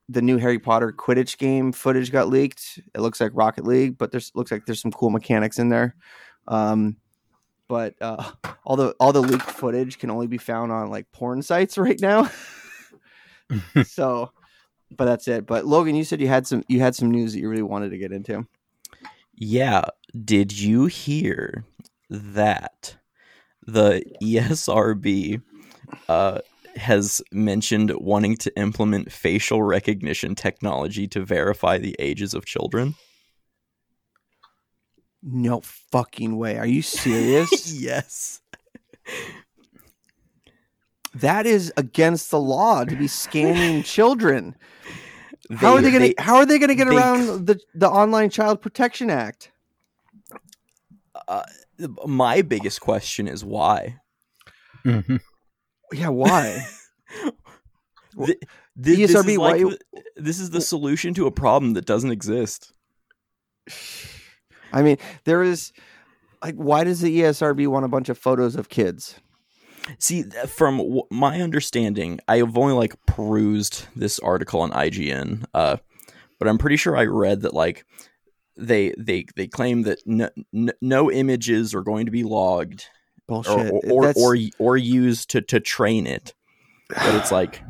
the new Harry Potter Quidditch game footage got leaked. It looks like Rocket League, but there's looks like there's some cool mechanics in there. Um, but uh, (laughs) all the all the leaked footage can only be found on like porn sites (laughs) right now. (laughs) so, but that's it. But Llogan, you said you had some you had some news that you really wanted to get into. Yeah, did you hear that the ESRB uh, has mentioned wanting to implement facial recognition technology to verify the ages of children? No fucking way. Are you serious? (laughs) yes. that is against the law to be scanning (laughs) children. How are they going to how are they going to get they- around the the Online Child Protection Act? Uh, my biggest question is why. Mhm. Yeah, why? (laughs) Well, Th- th- this, ESRB, is why like you- the, this is the solution to a problem that doesn't exist. I mean, there is like why does the ESRB want a bunch of photos of kids? See, from w- my understanding, I have only like perused this article on IGN, uh, but I'm pretty sure I read that like they they they claim that no, no, no images are going to be logged or Bullshit. or or, That's- or or used to to train it. But it's like,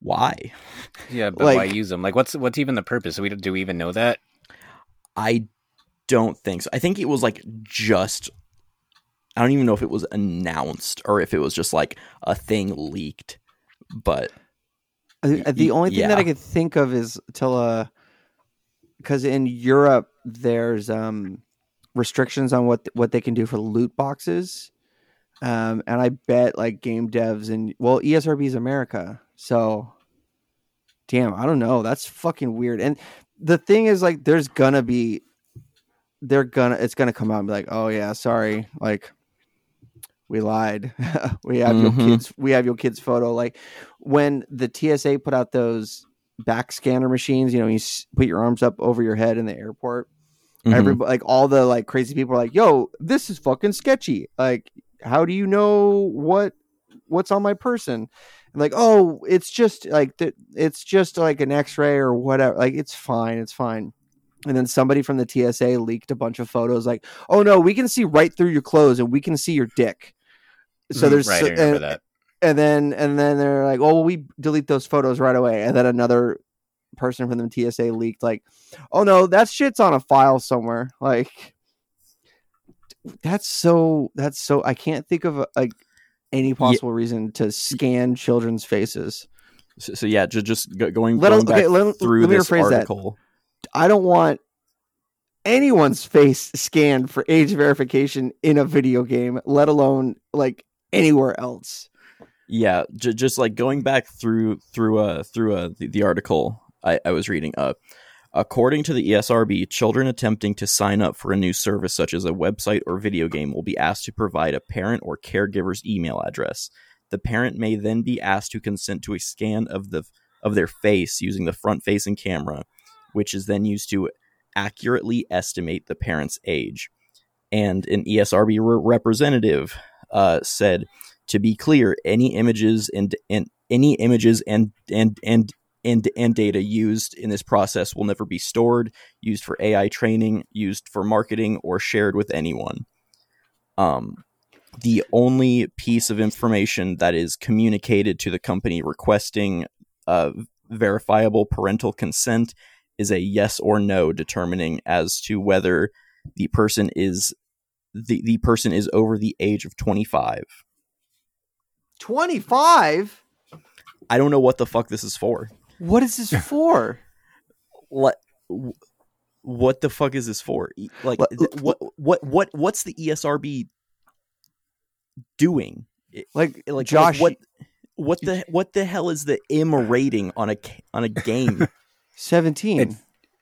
why? Yeah, but why use them? Like, what's what's even the purpose? Do we do we even know that? I don't think so. I think it was like just. I don't even know if it was announced or if it was just like a thing leaked, but Uh, The only thing that I could think of is till uh, because in Europe there's um restrictions on what what they can do for loot boxes, um, and I bet like game devs and well ESRB is America, so damn, I don't know. That's fucking weird. And the thing is, like, there's gonna be, they're gonna, it's gonna come out and be like, oh yeah, sorry, like. We lied. (laughs) we have your Mhm. kids. We have your kids' photo. Like when the TSA put out those back scanner machines, you know, you put your arms up over your head in the airport. mhm. Everybody, like all the like crazy people, are like, "Yo, this is fucking sketchy." Like, how do you know what what's on my person? Like, oh, it's just like it's just like an X-ray or whatever. Like, it's fine, it's fine. And then somebody from the TSA leaked a bunch of photos, like, "Oh no, we can see right through your clothes and we can see your dick." So Mhm, there's right. so- and- that. and then and then they're like, "Oh, well, we delete those photos right away." And then another person from the TSA leaked, like, "Oh no, that shit's on a file somewhere." Like, that's so that's so I can't think of like any possible reason to scan children's faces. So, so yeah, just just go- going, Let going us- back okay, let- through let me this rephrase that. article. I don't want anyone's face scanned for age verification in a video game, let alone like anywhere else. Yeah, j- just like going back through through uh through uh the, the article I, I was reading. Uh, according to the ESRB, children attempting to sign up for a new service such as a website or video game will be asked to provide a parent or caregiver's email address. The parent may then be asked to consent to a scan of the of their face using the front-facing camera, which is then used to accurately estimate the parent's age. And an ESRB re- representative uh, said to be clear, any images and and any images and and and and and data used in this process will never be stored, used for AI training, used for marketing, or shared with anyone. Um, the only piece of information that is communicated to the company requesting uh, verifiable parental consent is a yes or no, determining as to whether the person is the, the person is over the age of 25 Twenty five. I don't know what the fuck this is for. What is this (laughs) for? What what the fuck is this for? Like What- what what what what's the ESRB doing? Like, Like Josh, what what the what the hell is the M rating on a on a game? (laughs) seventeen. It-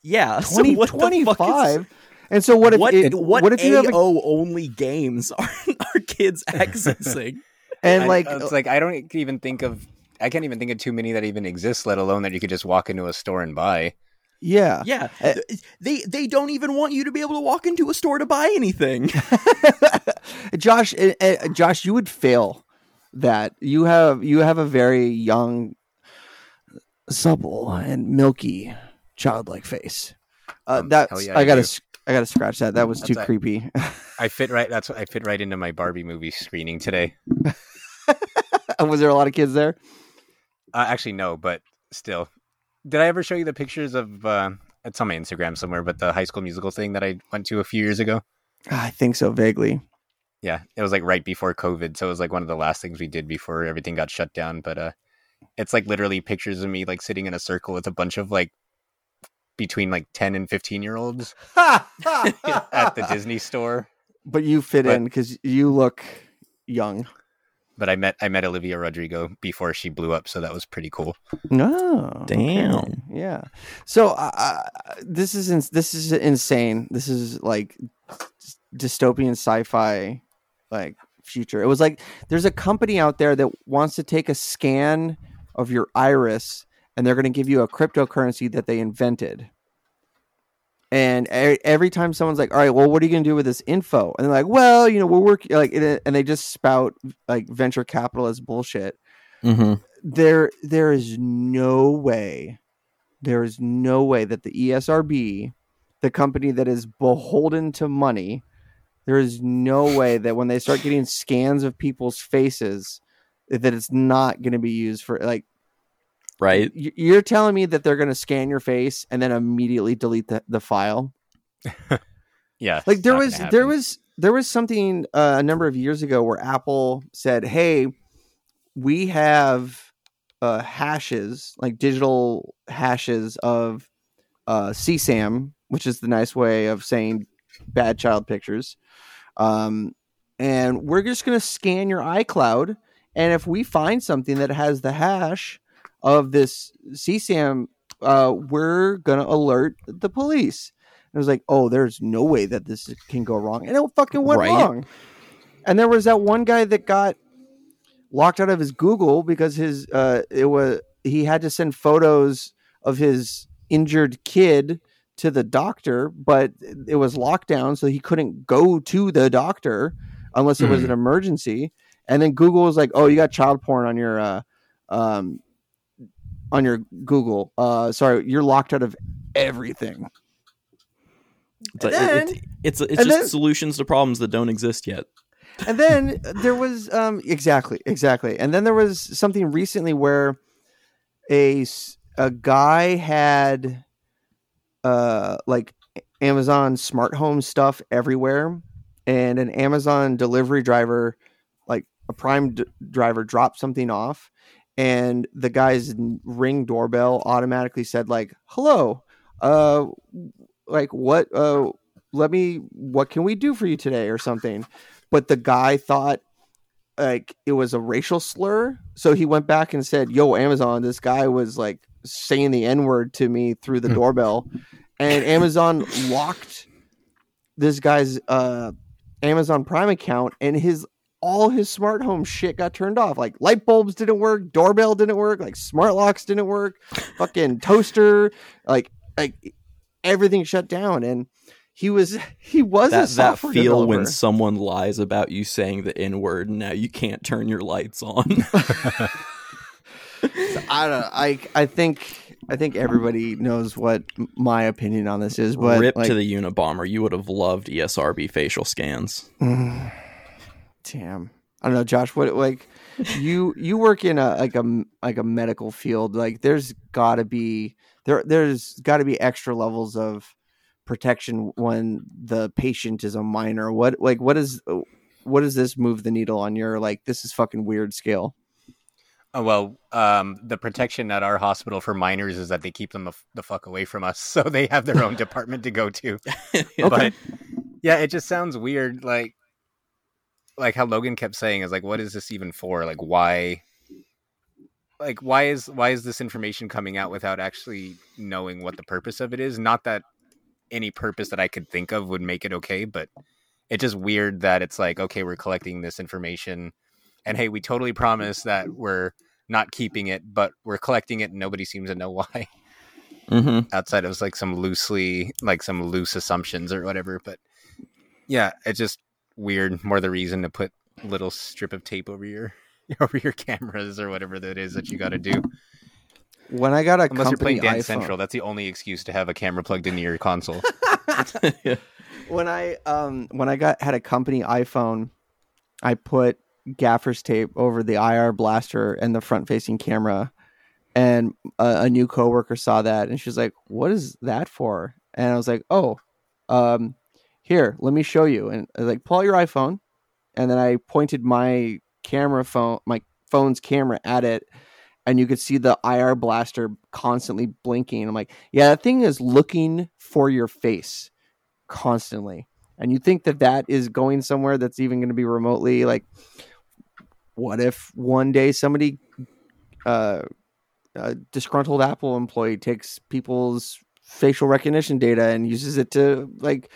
yeah, so 20, what the fuck is- 25? And so what if what it, what, what if you have a, only games (laughs) are are kids accessing? and I- like it's like I don't even think of I can't even think of too many that even exist, let alone that you could just walk into a store and buy. yeah yeah, Uh, they they don't even want you to be able to walk into a store to buy anything. (laughs) (laughs) Josh uh, uh, Josh you would fail that you have you have a very young supple and milky childlike face uh, Um, that's yeah, I I gotta do. s- I gotta scratch that that was too That's a- creepy (laughs) I fit right. That's what I fit right into my Barbie movie screening today. was there a lot of kids there Uh, actually, no, but still. Did I ever show you the pictures of? Uh, it's on my Instagram somewhere, but the High School Musical thing that I went to a few years ago. I think so vaguely Yeah, it was like right before COVID, so it was like one of the last things we did before everything got shut down. But uh, it's like literally pictures of me like sitting in a circle with a bunch of like between like ten and fifteen year olds (laughs) at the Disney store. but you fit But- in because you look young But I met I met Olivia Rodrigo before she blew up, so that was pretty cool. No, Damn. yeah. So uh, uh, this is ins- this is insane. This is like dystopian sci-fi, like future. It was like there's a company out there that wants to take a scan of your iris, and they're going to give you a cryptocurrency that they invented. And every time someone's like, "All right, well, what are you going to do with this info?" and they're like, "Well, you know, we're working," like, and they just spout like venture capitalist bullshit mm-hmm. there there is no way there is no way that the ESRB the company that is beholden to money there is no way that when they start getting scans of people's faces that it's not going to be used for like Right? you're telling me that they're going to scan your face and then immediately delete the, the file? (laughs) Yeah, like there was there was there was something uh, a number of years ago where apple said hey we have uh, hashes like digital hashes of uh, csam which is the nice way of saying bad child pictures. Um, and we're just going to scan your icloud and if we find something that has the hash of this csam uh, we're going to alert the police it was like, oh, there's no way that this can go wrong, and it fucking went Right. wrong. And there was that one guy that got locked out of his Google because his uh, it was he had to send photos of his injured kid to the doctor, but it was locked down, so he couldn't go to the doctor unless it was Hmm. an emergency. And then Google was like, "Oh, you got child porn on your uh, um, on your Google. Uh, sorry, you're locked out of everything." It's, like- then- it- it's, it's and just then- solutions to problems that don't exist yet. and then there was um exactly exactly and then there was something recently where a a guy had uh like amazon smart home stuff everywhere and an amazon delivery driver like a prime d- driver dropped something off and the guy's ring doorbell automatically said like hello uh like what uh let me what can we do for you today or something? But the guy thought like it was a racial slur. So he went back and said yo amazon this guy was like saying the n-word to me through the Hmm. doorbell. And amazon locked this guy's uh amazon prime account and his all his smart home shit got turned off like light bulbs didn't work doorbell didn't work like smart locks didn't work fucking (laughs) toaster like like everything shut down and he was he was a That, that feel when someone lies about you saying the N word and now you can't turn your lights on. (laughs) I don't. Know. I I think I think everybody knows what my opinion on this is, but Rip like, to the Unabomber. You would have loved ESRB facial scans. (sighs) (sighs) (sighs) (laughs) Damn. I don't know, Josh. What like you you work in a like a m- like a medical field. Like there's got to be there there's got to be extra levels of protection when the patient is a minor. What like what is what does this move the needle on your like this is fucking weird scale? Oh, well, um, the protection at our hospital for minors is that they keep them the, f- the fuck away from us, (laughs) so they have their own (laughs) department to go to. (laughs) Okay. But yeah, it just sounds weird. Like, like how Llogan kept saying is like, what is this even for? Like, why? Like, why is why is this information coming out without actually knowing what the purpose of it is? Not that any purpose that I could think of would make it okay, but it's just weird that it's like, okay, we're collecting this information, and hey, we totally promise that we're not keeping it, but we're collecting it, and nobody seems to know why Mm-hmm. outside of like some loosely like some loose assumptions or whatever but yeah it just weird more the reason to put little strip of tape over your (laughs) over your cameras or whatever that is that you got to do. When I got a unless you're company playing dance iPhone, central that's the only excuse to have a camera plugged into your console. (laughs) (laughs) When I um when I got had a company iPhone, I put gaffer's tape over the IR blaster and the front facing camera, and a, a new coworker saw that and she's like, "What is that for?" And I was like, "Oh, um, here, let me show you." And I was like, "Pull out your iPhone," and then I pointed my camera phone, my phone's camera at it. And you could see the IR blaster constantly blinking. I'm like, yeah, that thing is looking for your face constantly and you think that that is going somewhere that's even going to be remotely like what if one day somebody uh, a disgruntled apple employee takes people's facial recognition data and uses it to like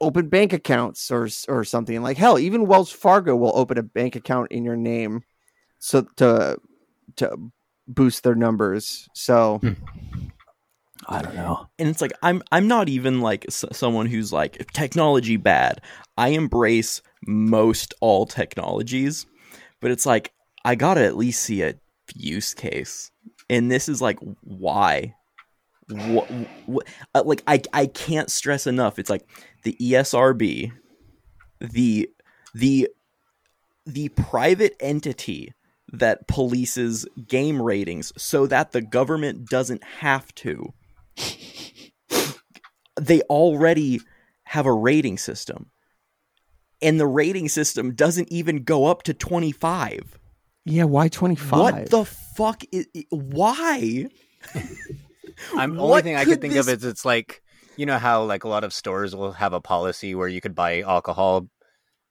open bank accounts or or something like hell even wells fargo will open a bank account in your name so to to boost their numbers so I don't know. and it's like I'm I'm not even like s- someone who's like technology bad. I embrace most all technologies, but it's like I gotta at least see a use case, and this is like why. What, what uh, like I I can't stress enough. It's like the ESRB, the the the private entity that polices game ratings so that the government doesn't have to they already have a rating system. And the rating system doesn't even go up to 25. Yeah, why 25? What the fuck is why? (laughs) I'm (laughs) the What only thing I could could think this- of is it's like you know how like a lot of stores will have a policy where you could buy alcohol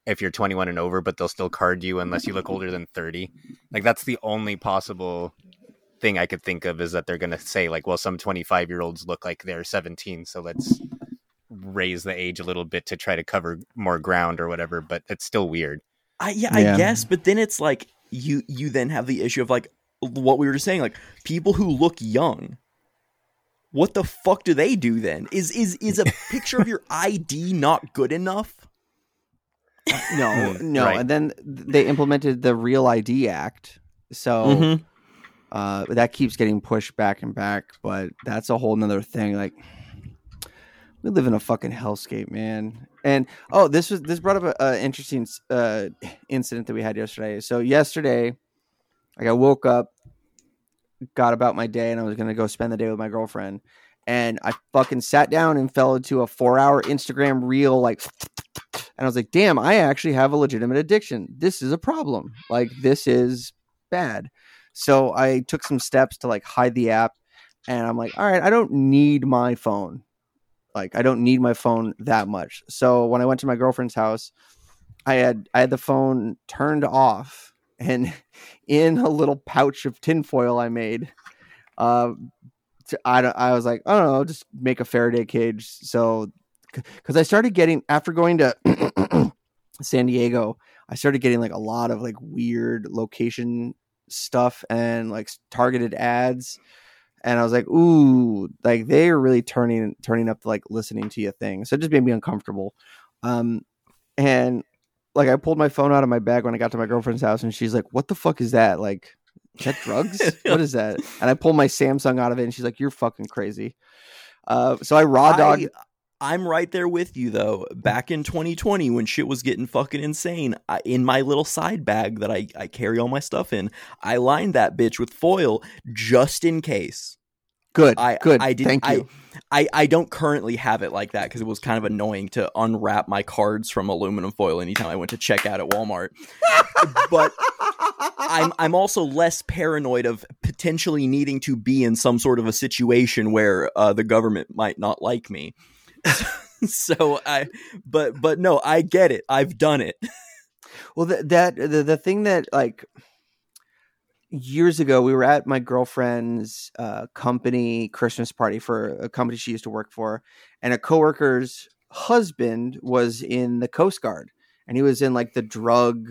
if you're 21 and over, but they'll still card you unless you look older than (laughs) 30. Like that's the only possible thing I could think of is that they're gonna say like, well, some 25 year olds look like they're 17, so let's raise the age a little bit to try to cover more ground or whatever. But it's still weird. I yeah, Yeah. I guess, but then it's like you you then have the issue of like what we were just saying, like people who look young. What the fuck do they do then? Is is is a (laughs) picture of your ID not good enough? No, (laughs) Hmm, no. right. And then they implemented the Real ID Act. So Mhm. uh, that keeps getting pushed back and back, but that's a whole nother thing. Like, we live in a fucking hellscape, man. And oh, this was this brought up an interesting uh, incident that we had yesterday. So yesterday, like I woke up, got about my day, and I was gonna go spend the day with my girlfriend. And I fucking sat down and fell into a four-hour Instagram reel, like, and I was like, "Damn, I actually have a legitimate addiction. This is a problem. Like, this is bad." So I took some steps to like hide the app, and I'm like, "All right, I don't need my phone. Like, I don't need my phone that much." So when I went to my girlfriend's house, I had I had the phone turned off, and in a little pouch of tinfoil I made. Uh, I, I was like, I don't know, just make a Faraday cage. So, because I started getting after going to (clears throat) San Diego, I started getting like a lot of like weird location stuff and like targeted ads. And I was like, ooh, like they are really turning turning up like listening to you thing. So it just made me uncomfortable. Um, and like I pulled my phone out of my bag when I got to my girlfriend's house, and she's like, "What the fuck is that? Like, is that drugs? (laughs) what is that?" And I pulled my Samsung out of it, and she's like, "You're fucking crazy." Uh, so I raw dog. I, am right there with you though. Back in 2020, when shit was getting fucking insane, I, in my little side bag that I, I carry all my stuff in, I lined that bitch with foil just in case. good, I good. I didn't. Thank you. I, I don't currently have it like that because it was kind of annoying to unwrap my cards from aluminum foil anytime I went to check out at Walmart. (laughs) but I'm I'm also less paranoid of potentially needing to be in some sort of a situation where uh, the government might not like me. (laughs) so I, but but no, I get it. I've done it. Well, th- that the the thing that like years ago we were at my girlfriend's uh, company Christmas party for a company she used to work for, and a coworker's husband was in the Coast Guard, and he was in like the drug,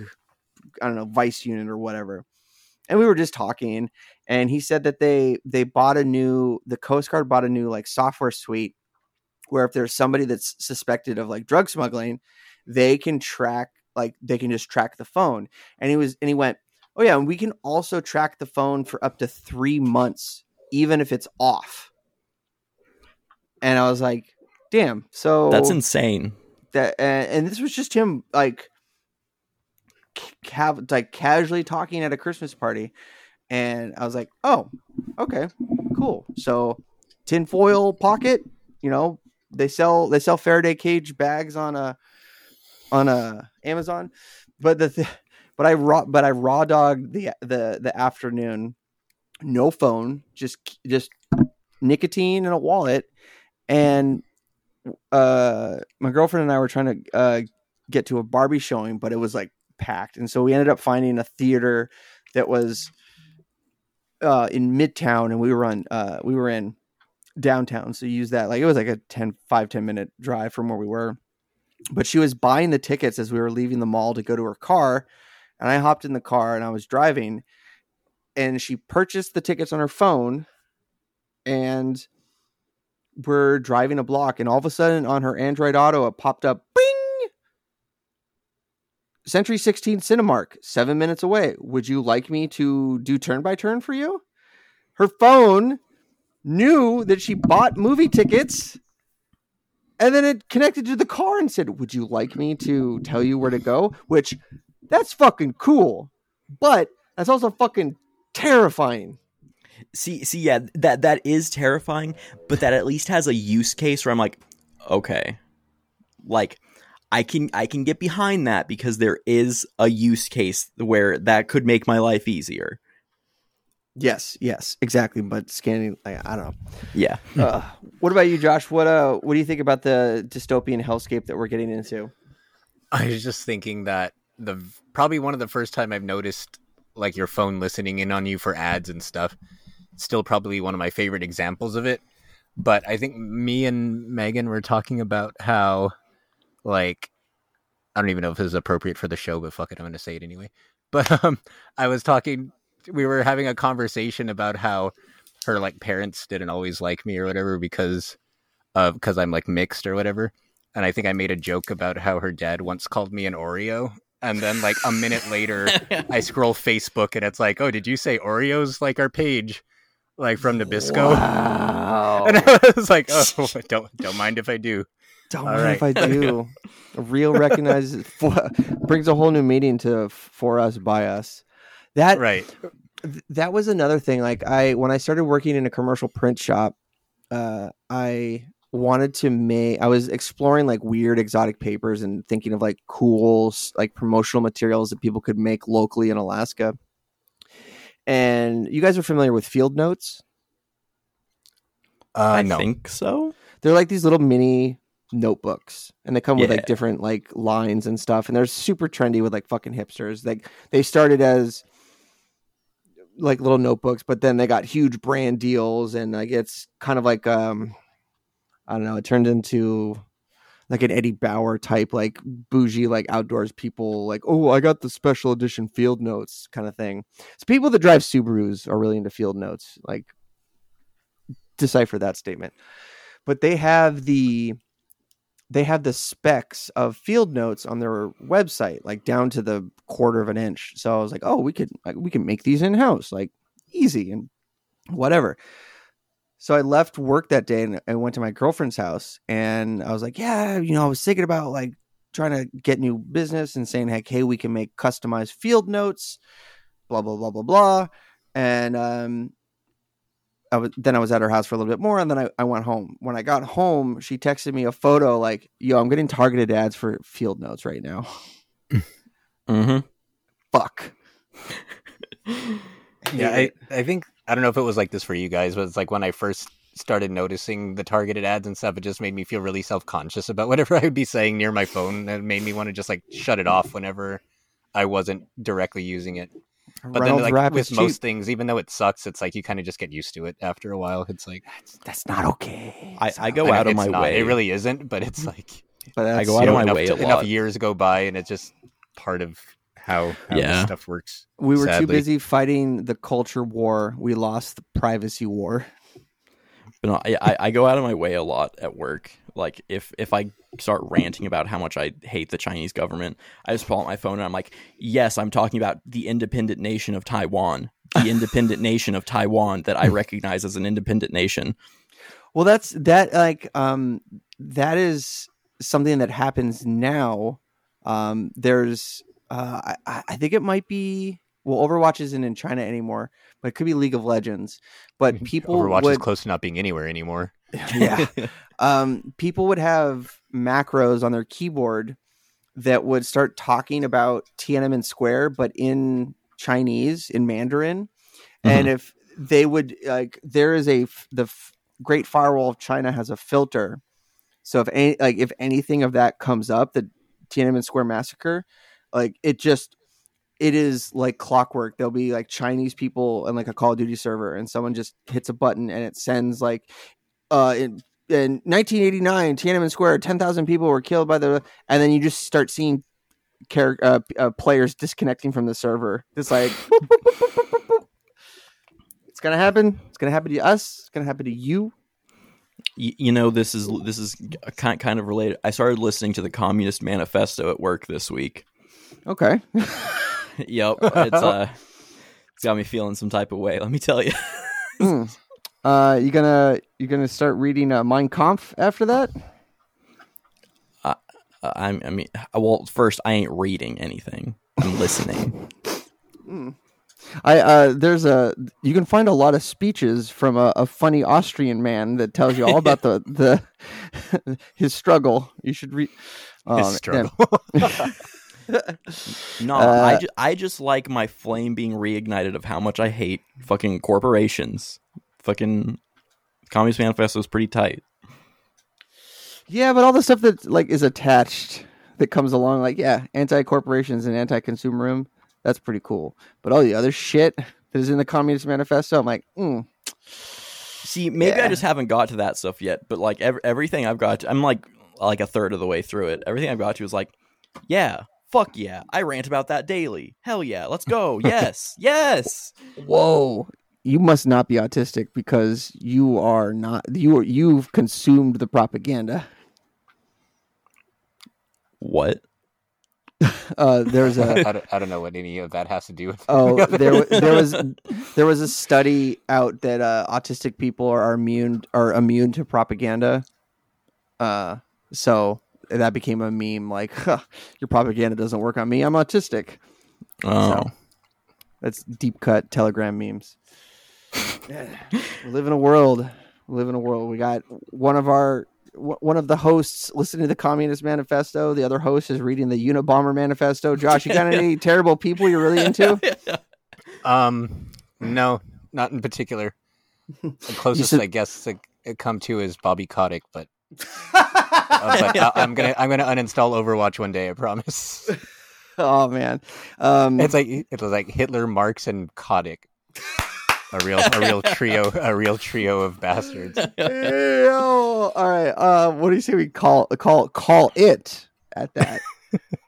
I don't know, vice unit or whatever. And we were just talking, and he said that they they bought a new the Coast Guard bought a new like software suite where if there's somebody that's suspected of like drug smuggling, they can track like they can just track the phone. And he was and he went, "Oh yeah, and we can also track the phone for up to 3 months even if it's off." And I was like, "Damn." So That's insane. that and, and this was just him like ca- like casually talking at a Christmas party, and I was like, "Oh, okay, cool." So, tinfoil pocket, you know, they sell they sell Faraday cage bags on a on a Amazon, but the th- but I raw but I raw dogged the the the afternoon, no phone, just just nicotine and a wallet, and uh my girlfriend and I were trying to uh get to a Barbie showing, but it was like packed. And so we ended up finding a theater that was uh in Midtown and we were on uh we were in downtown. So use that like it was like a 10 5 10 minute drive from where we were. But she was buying the tickets as we were leaving the mall to go to her car. And I hopped in the car and I was driving and she purchased the tickets on her phone and we're driving a block and all of a sudden on her Android Auto it popped up bing Century 16 Cinemark 7 minutes away. Would you like me to do turn by turn for you? Her phone knew that she bought movie tickets and then it connected to the car and said, "Would you like me to tell you where to go?" Which that's fucking cool. But that's also fucking terrifying. See, see, yeah, that that is terrifying, but that at least has a use case where I'm like, okay, like I can I can get behind that because there is a use case where that could make my life easier. Yes, yes, exactly. But scanning, I, I don't know. Yeah. Uh, what about you, Josh? What uh, what do you think about the dystopian hellscape that we're getting into? I was just thinking that the probably one of the first time I've noticed like your phone listening in on you for ads and stuff. Still probably one of my favorite examples of it. But I think me and Megan were talking about how like I don't even know if this is appropriate for the show, but fuck it, I'm gonna say it anyway. (laughs) But um I was talking we were having a conversation about how her like parents didn't always like me or whatever because of because I'm like mixed or whatever. And I think I made a joke about how her dad once called me an Oreo. And then like a minute later (laughs) I scroll Facebook and it's like, oh, did you say Oreos like our page? Like from Nabisco? (laughs) Wow. And I was like, oh, (laughs) don't don't mind if I do. Don't mind if I do. Real recognizes for, brings a whole new meaning to for us by us. That Right. that was another thing. Like I when I started working in a commercial print shop, uh, I wanted to make. I was exploring like weird exotic papers and thinking of like cool like promotional materials that people could make locally in Alaska. And you guys are familiar with field notes? Uh I no. think so. they're like these little mini notebooks and they come with Yeah. like different like lines and stuff and they're super trendy with like fucking hipsters like they started as like little notebooks but then they got huge brand deals and like it's kind of like um i don't know it turned into like an eddie bauer type like bougie like outdoors people like oh i got the special edition field notes kind of thing. So people that drive subarus are really into field notes like decipher that statement. But they have the they have the specs of field notes on their website like down to the quarter of an inch. So i was like oh we could like, we can make these in house like easy and whatever so i left work that day and i went to my girlfriend's house and i was like yeah you know i was thinking about like trying to get new business and saying heck hey we can make customized field notes blah blah blah blah blah and um I was then I was at her house for a little bit more, and then I, I went home. When I got home, she texted me a photo like, "Yo, I'm getting targeted ads for field notes right now." Mm-hmm. Fuck. (laughs) Yeah, I, I think I don't know if it was like this for you guys, but it's like when I first started noticing the targeted ads and stuff, it just made me feel really self conscious about (laughs) whatever I would be saying near my phone. It made me want to just like shut it off whenever I wasn't directly using it. But Reynolds then, like wrap with most cheap. things, even though it sucks, it's like you kind of just get used to it after a while. It's like That's, that's not okay. I, I go I know out of my not. way. It really isn't, but it's mm. like But I go out you of my enough, way a to- enough years go by, and it's just part of how, how Yeah. this stuff works. we were too busy fighting the culture war. We lost the privacy war. But no, I, I, I go out of my way a lot at work. Like if if I start ranting about how much I hate the Chinese government, I just pull out my phone and I'm like, yes, I'm talking about the independent nation of Taiwan, the (laughs) independent nation of Taiwan that I (laughs) recognize as an independent nation. Well, that's that. Like, um, that is something that happens now. Um, there's, uh, I, I think it might be. Well, Overwatch isn't in China anymore, but it could be League of Legends. But (laughs) people Overwatch would, is close to not being anywhere anymore. (laughs) yeah, (laughs) um, people would have macros on their keyboard that would start talking about Tiananmen Square, but in Chinese, in Mandarin. And if they would like, there is a the f- Great Firewall of China has a filter. So if any like if anything of that comes up, the Tiananmen Square massacre, like it just it is like clockwork. There'll be like Chinese people and like a Call of Duty server, and someone just hits a button and it sends like uh in in 1989 Tiananmen Square 10,000 people were killed by the and then you just start seeing uh, uh, players disconnecting from the server it's like (laughs) it's gonna happen it's gonna happen to us it's gonna happen to you you know this is this is kind kind of related. I started listening to the Communist Manifesto at work this week. Okay yep, it's uh, it's got me feeling some type of way. Let me tell you. (laughs) Hmm. uh you gonna you gonna start reading uh, Mein Kampf after that Uh, I'm, I mean, well, first, I ain't reading anything. I'm listening. (laughs) Hmm. I uh, there's a you can find a lot of speeches from a, a funny Austrian man that tells you all about the the (laughs) his struggle. You should read His um, struggle. No, Uh, I, ju- I just like my flame being reignited of how much I hate fucking corporations. Fucking Communist Manifesto is pretty tight. Yeah, but all the stuff that like is attached that comes along, like yeah, anti corporations and anti consumerism, that's pretty cool. But all the other shit that is in the Communist Manifesto, I'm like, mm, See, maybe I just haven't got to that stuff yet, but like ev- everything I've got, to, I'm like like a third of the way through it. Everything I've got to is like, yeah, fuck yeah, I rant about that daily. Hell yeah, let's go. (laughs) Yes, yes. whoa, you must not be autistic because you are not you are, you've consumed the propaganda. What? (laughs) Uh, there's a (laughs) I, don't, I don't know what any of that has to do with. oh there there was there was a study out that uh, autistic people are immune are immune to propaganda. Uh, so that became a meme like huh, your propaganda doesn't work on me. I'm autistic. Oh, So that's deep cut Telegram memes. we live in a world. We live in a world. We got one of our one of the hosts listening to the Communist Manifesto. The other host is reading the Unabomber Manifesto. Josh, you got any (laughs) terrible people you're really into? (laughs) Um, no, not in particular. The (laughs) closest I guess I come to is Bobby Kotick, but, (laughs) uh, but I, I'm gonna I'm gonna uninstall Overwatch one day. I promise. (laughs) oh man, um, It's like it was like Hitler, Marx, and Kotick. A real a real trio a real trio of bastards. (laughs) Ew. all right. Uh, what do you say we call call call it at that?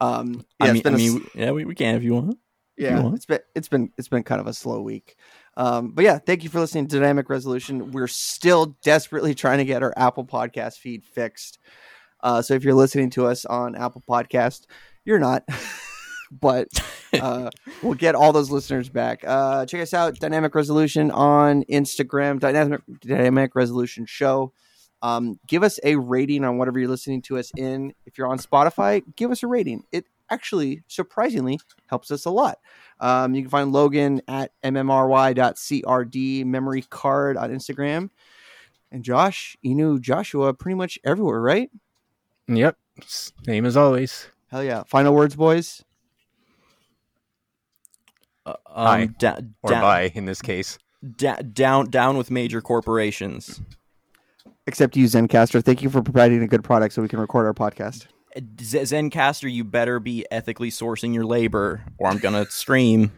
Um, yeah, I it's mean, been I a s- mean, yeah, we, we can if you want. yeah want. it's been it's been it's been kind of a slow week um but yeah thank you for listening to dynamic resolution. We're still desperately trying to get our apple podcast feed fixed. Uh so if you're listening to us on apple podcast you're not (laughs) but (laughs) uh we'll get all those listeners back. Uh check us out dynamic resolution on instagram dynamic dynamic resolution show. Um give us a rating on whatever you're listening to us in. If you're on spotify give us a rating. It actually surprisingly helps us a lot um, you can find Llogan at mmry.crd memory card on Instagram. And Josh, you knew Joshua pretty much everywhere, right? Yep, same as always. Hell yeah. Final words, boys. Uh, Hi. um, da- Or da- bye in this case. da- down, down with major corporations. Except you, Zencastr. Thank you for providing a good product so we can record our podcast. Zencastr, you better be ethically sourcing your labor, or I'm gonna stream.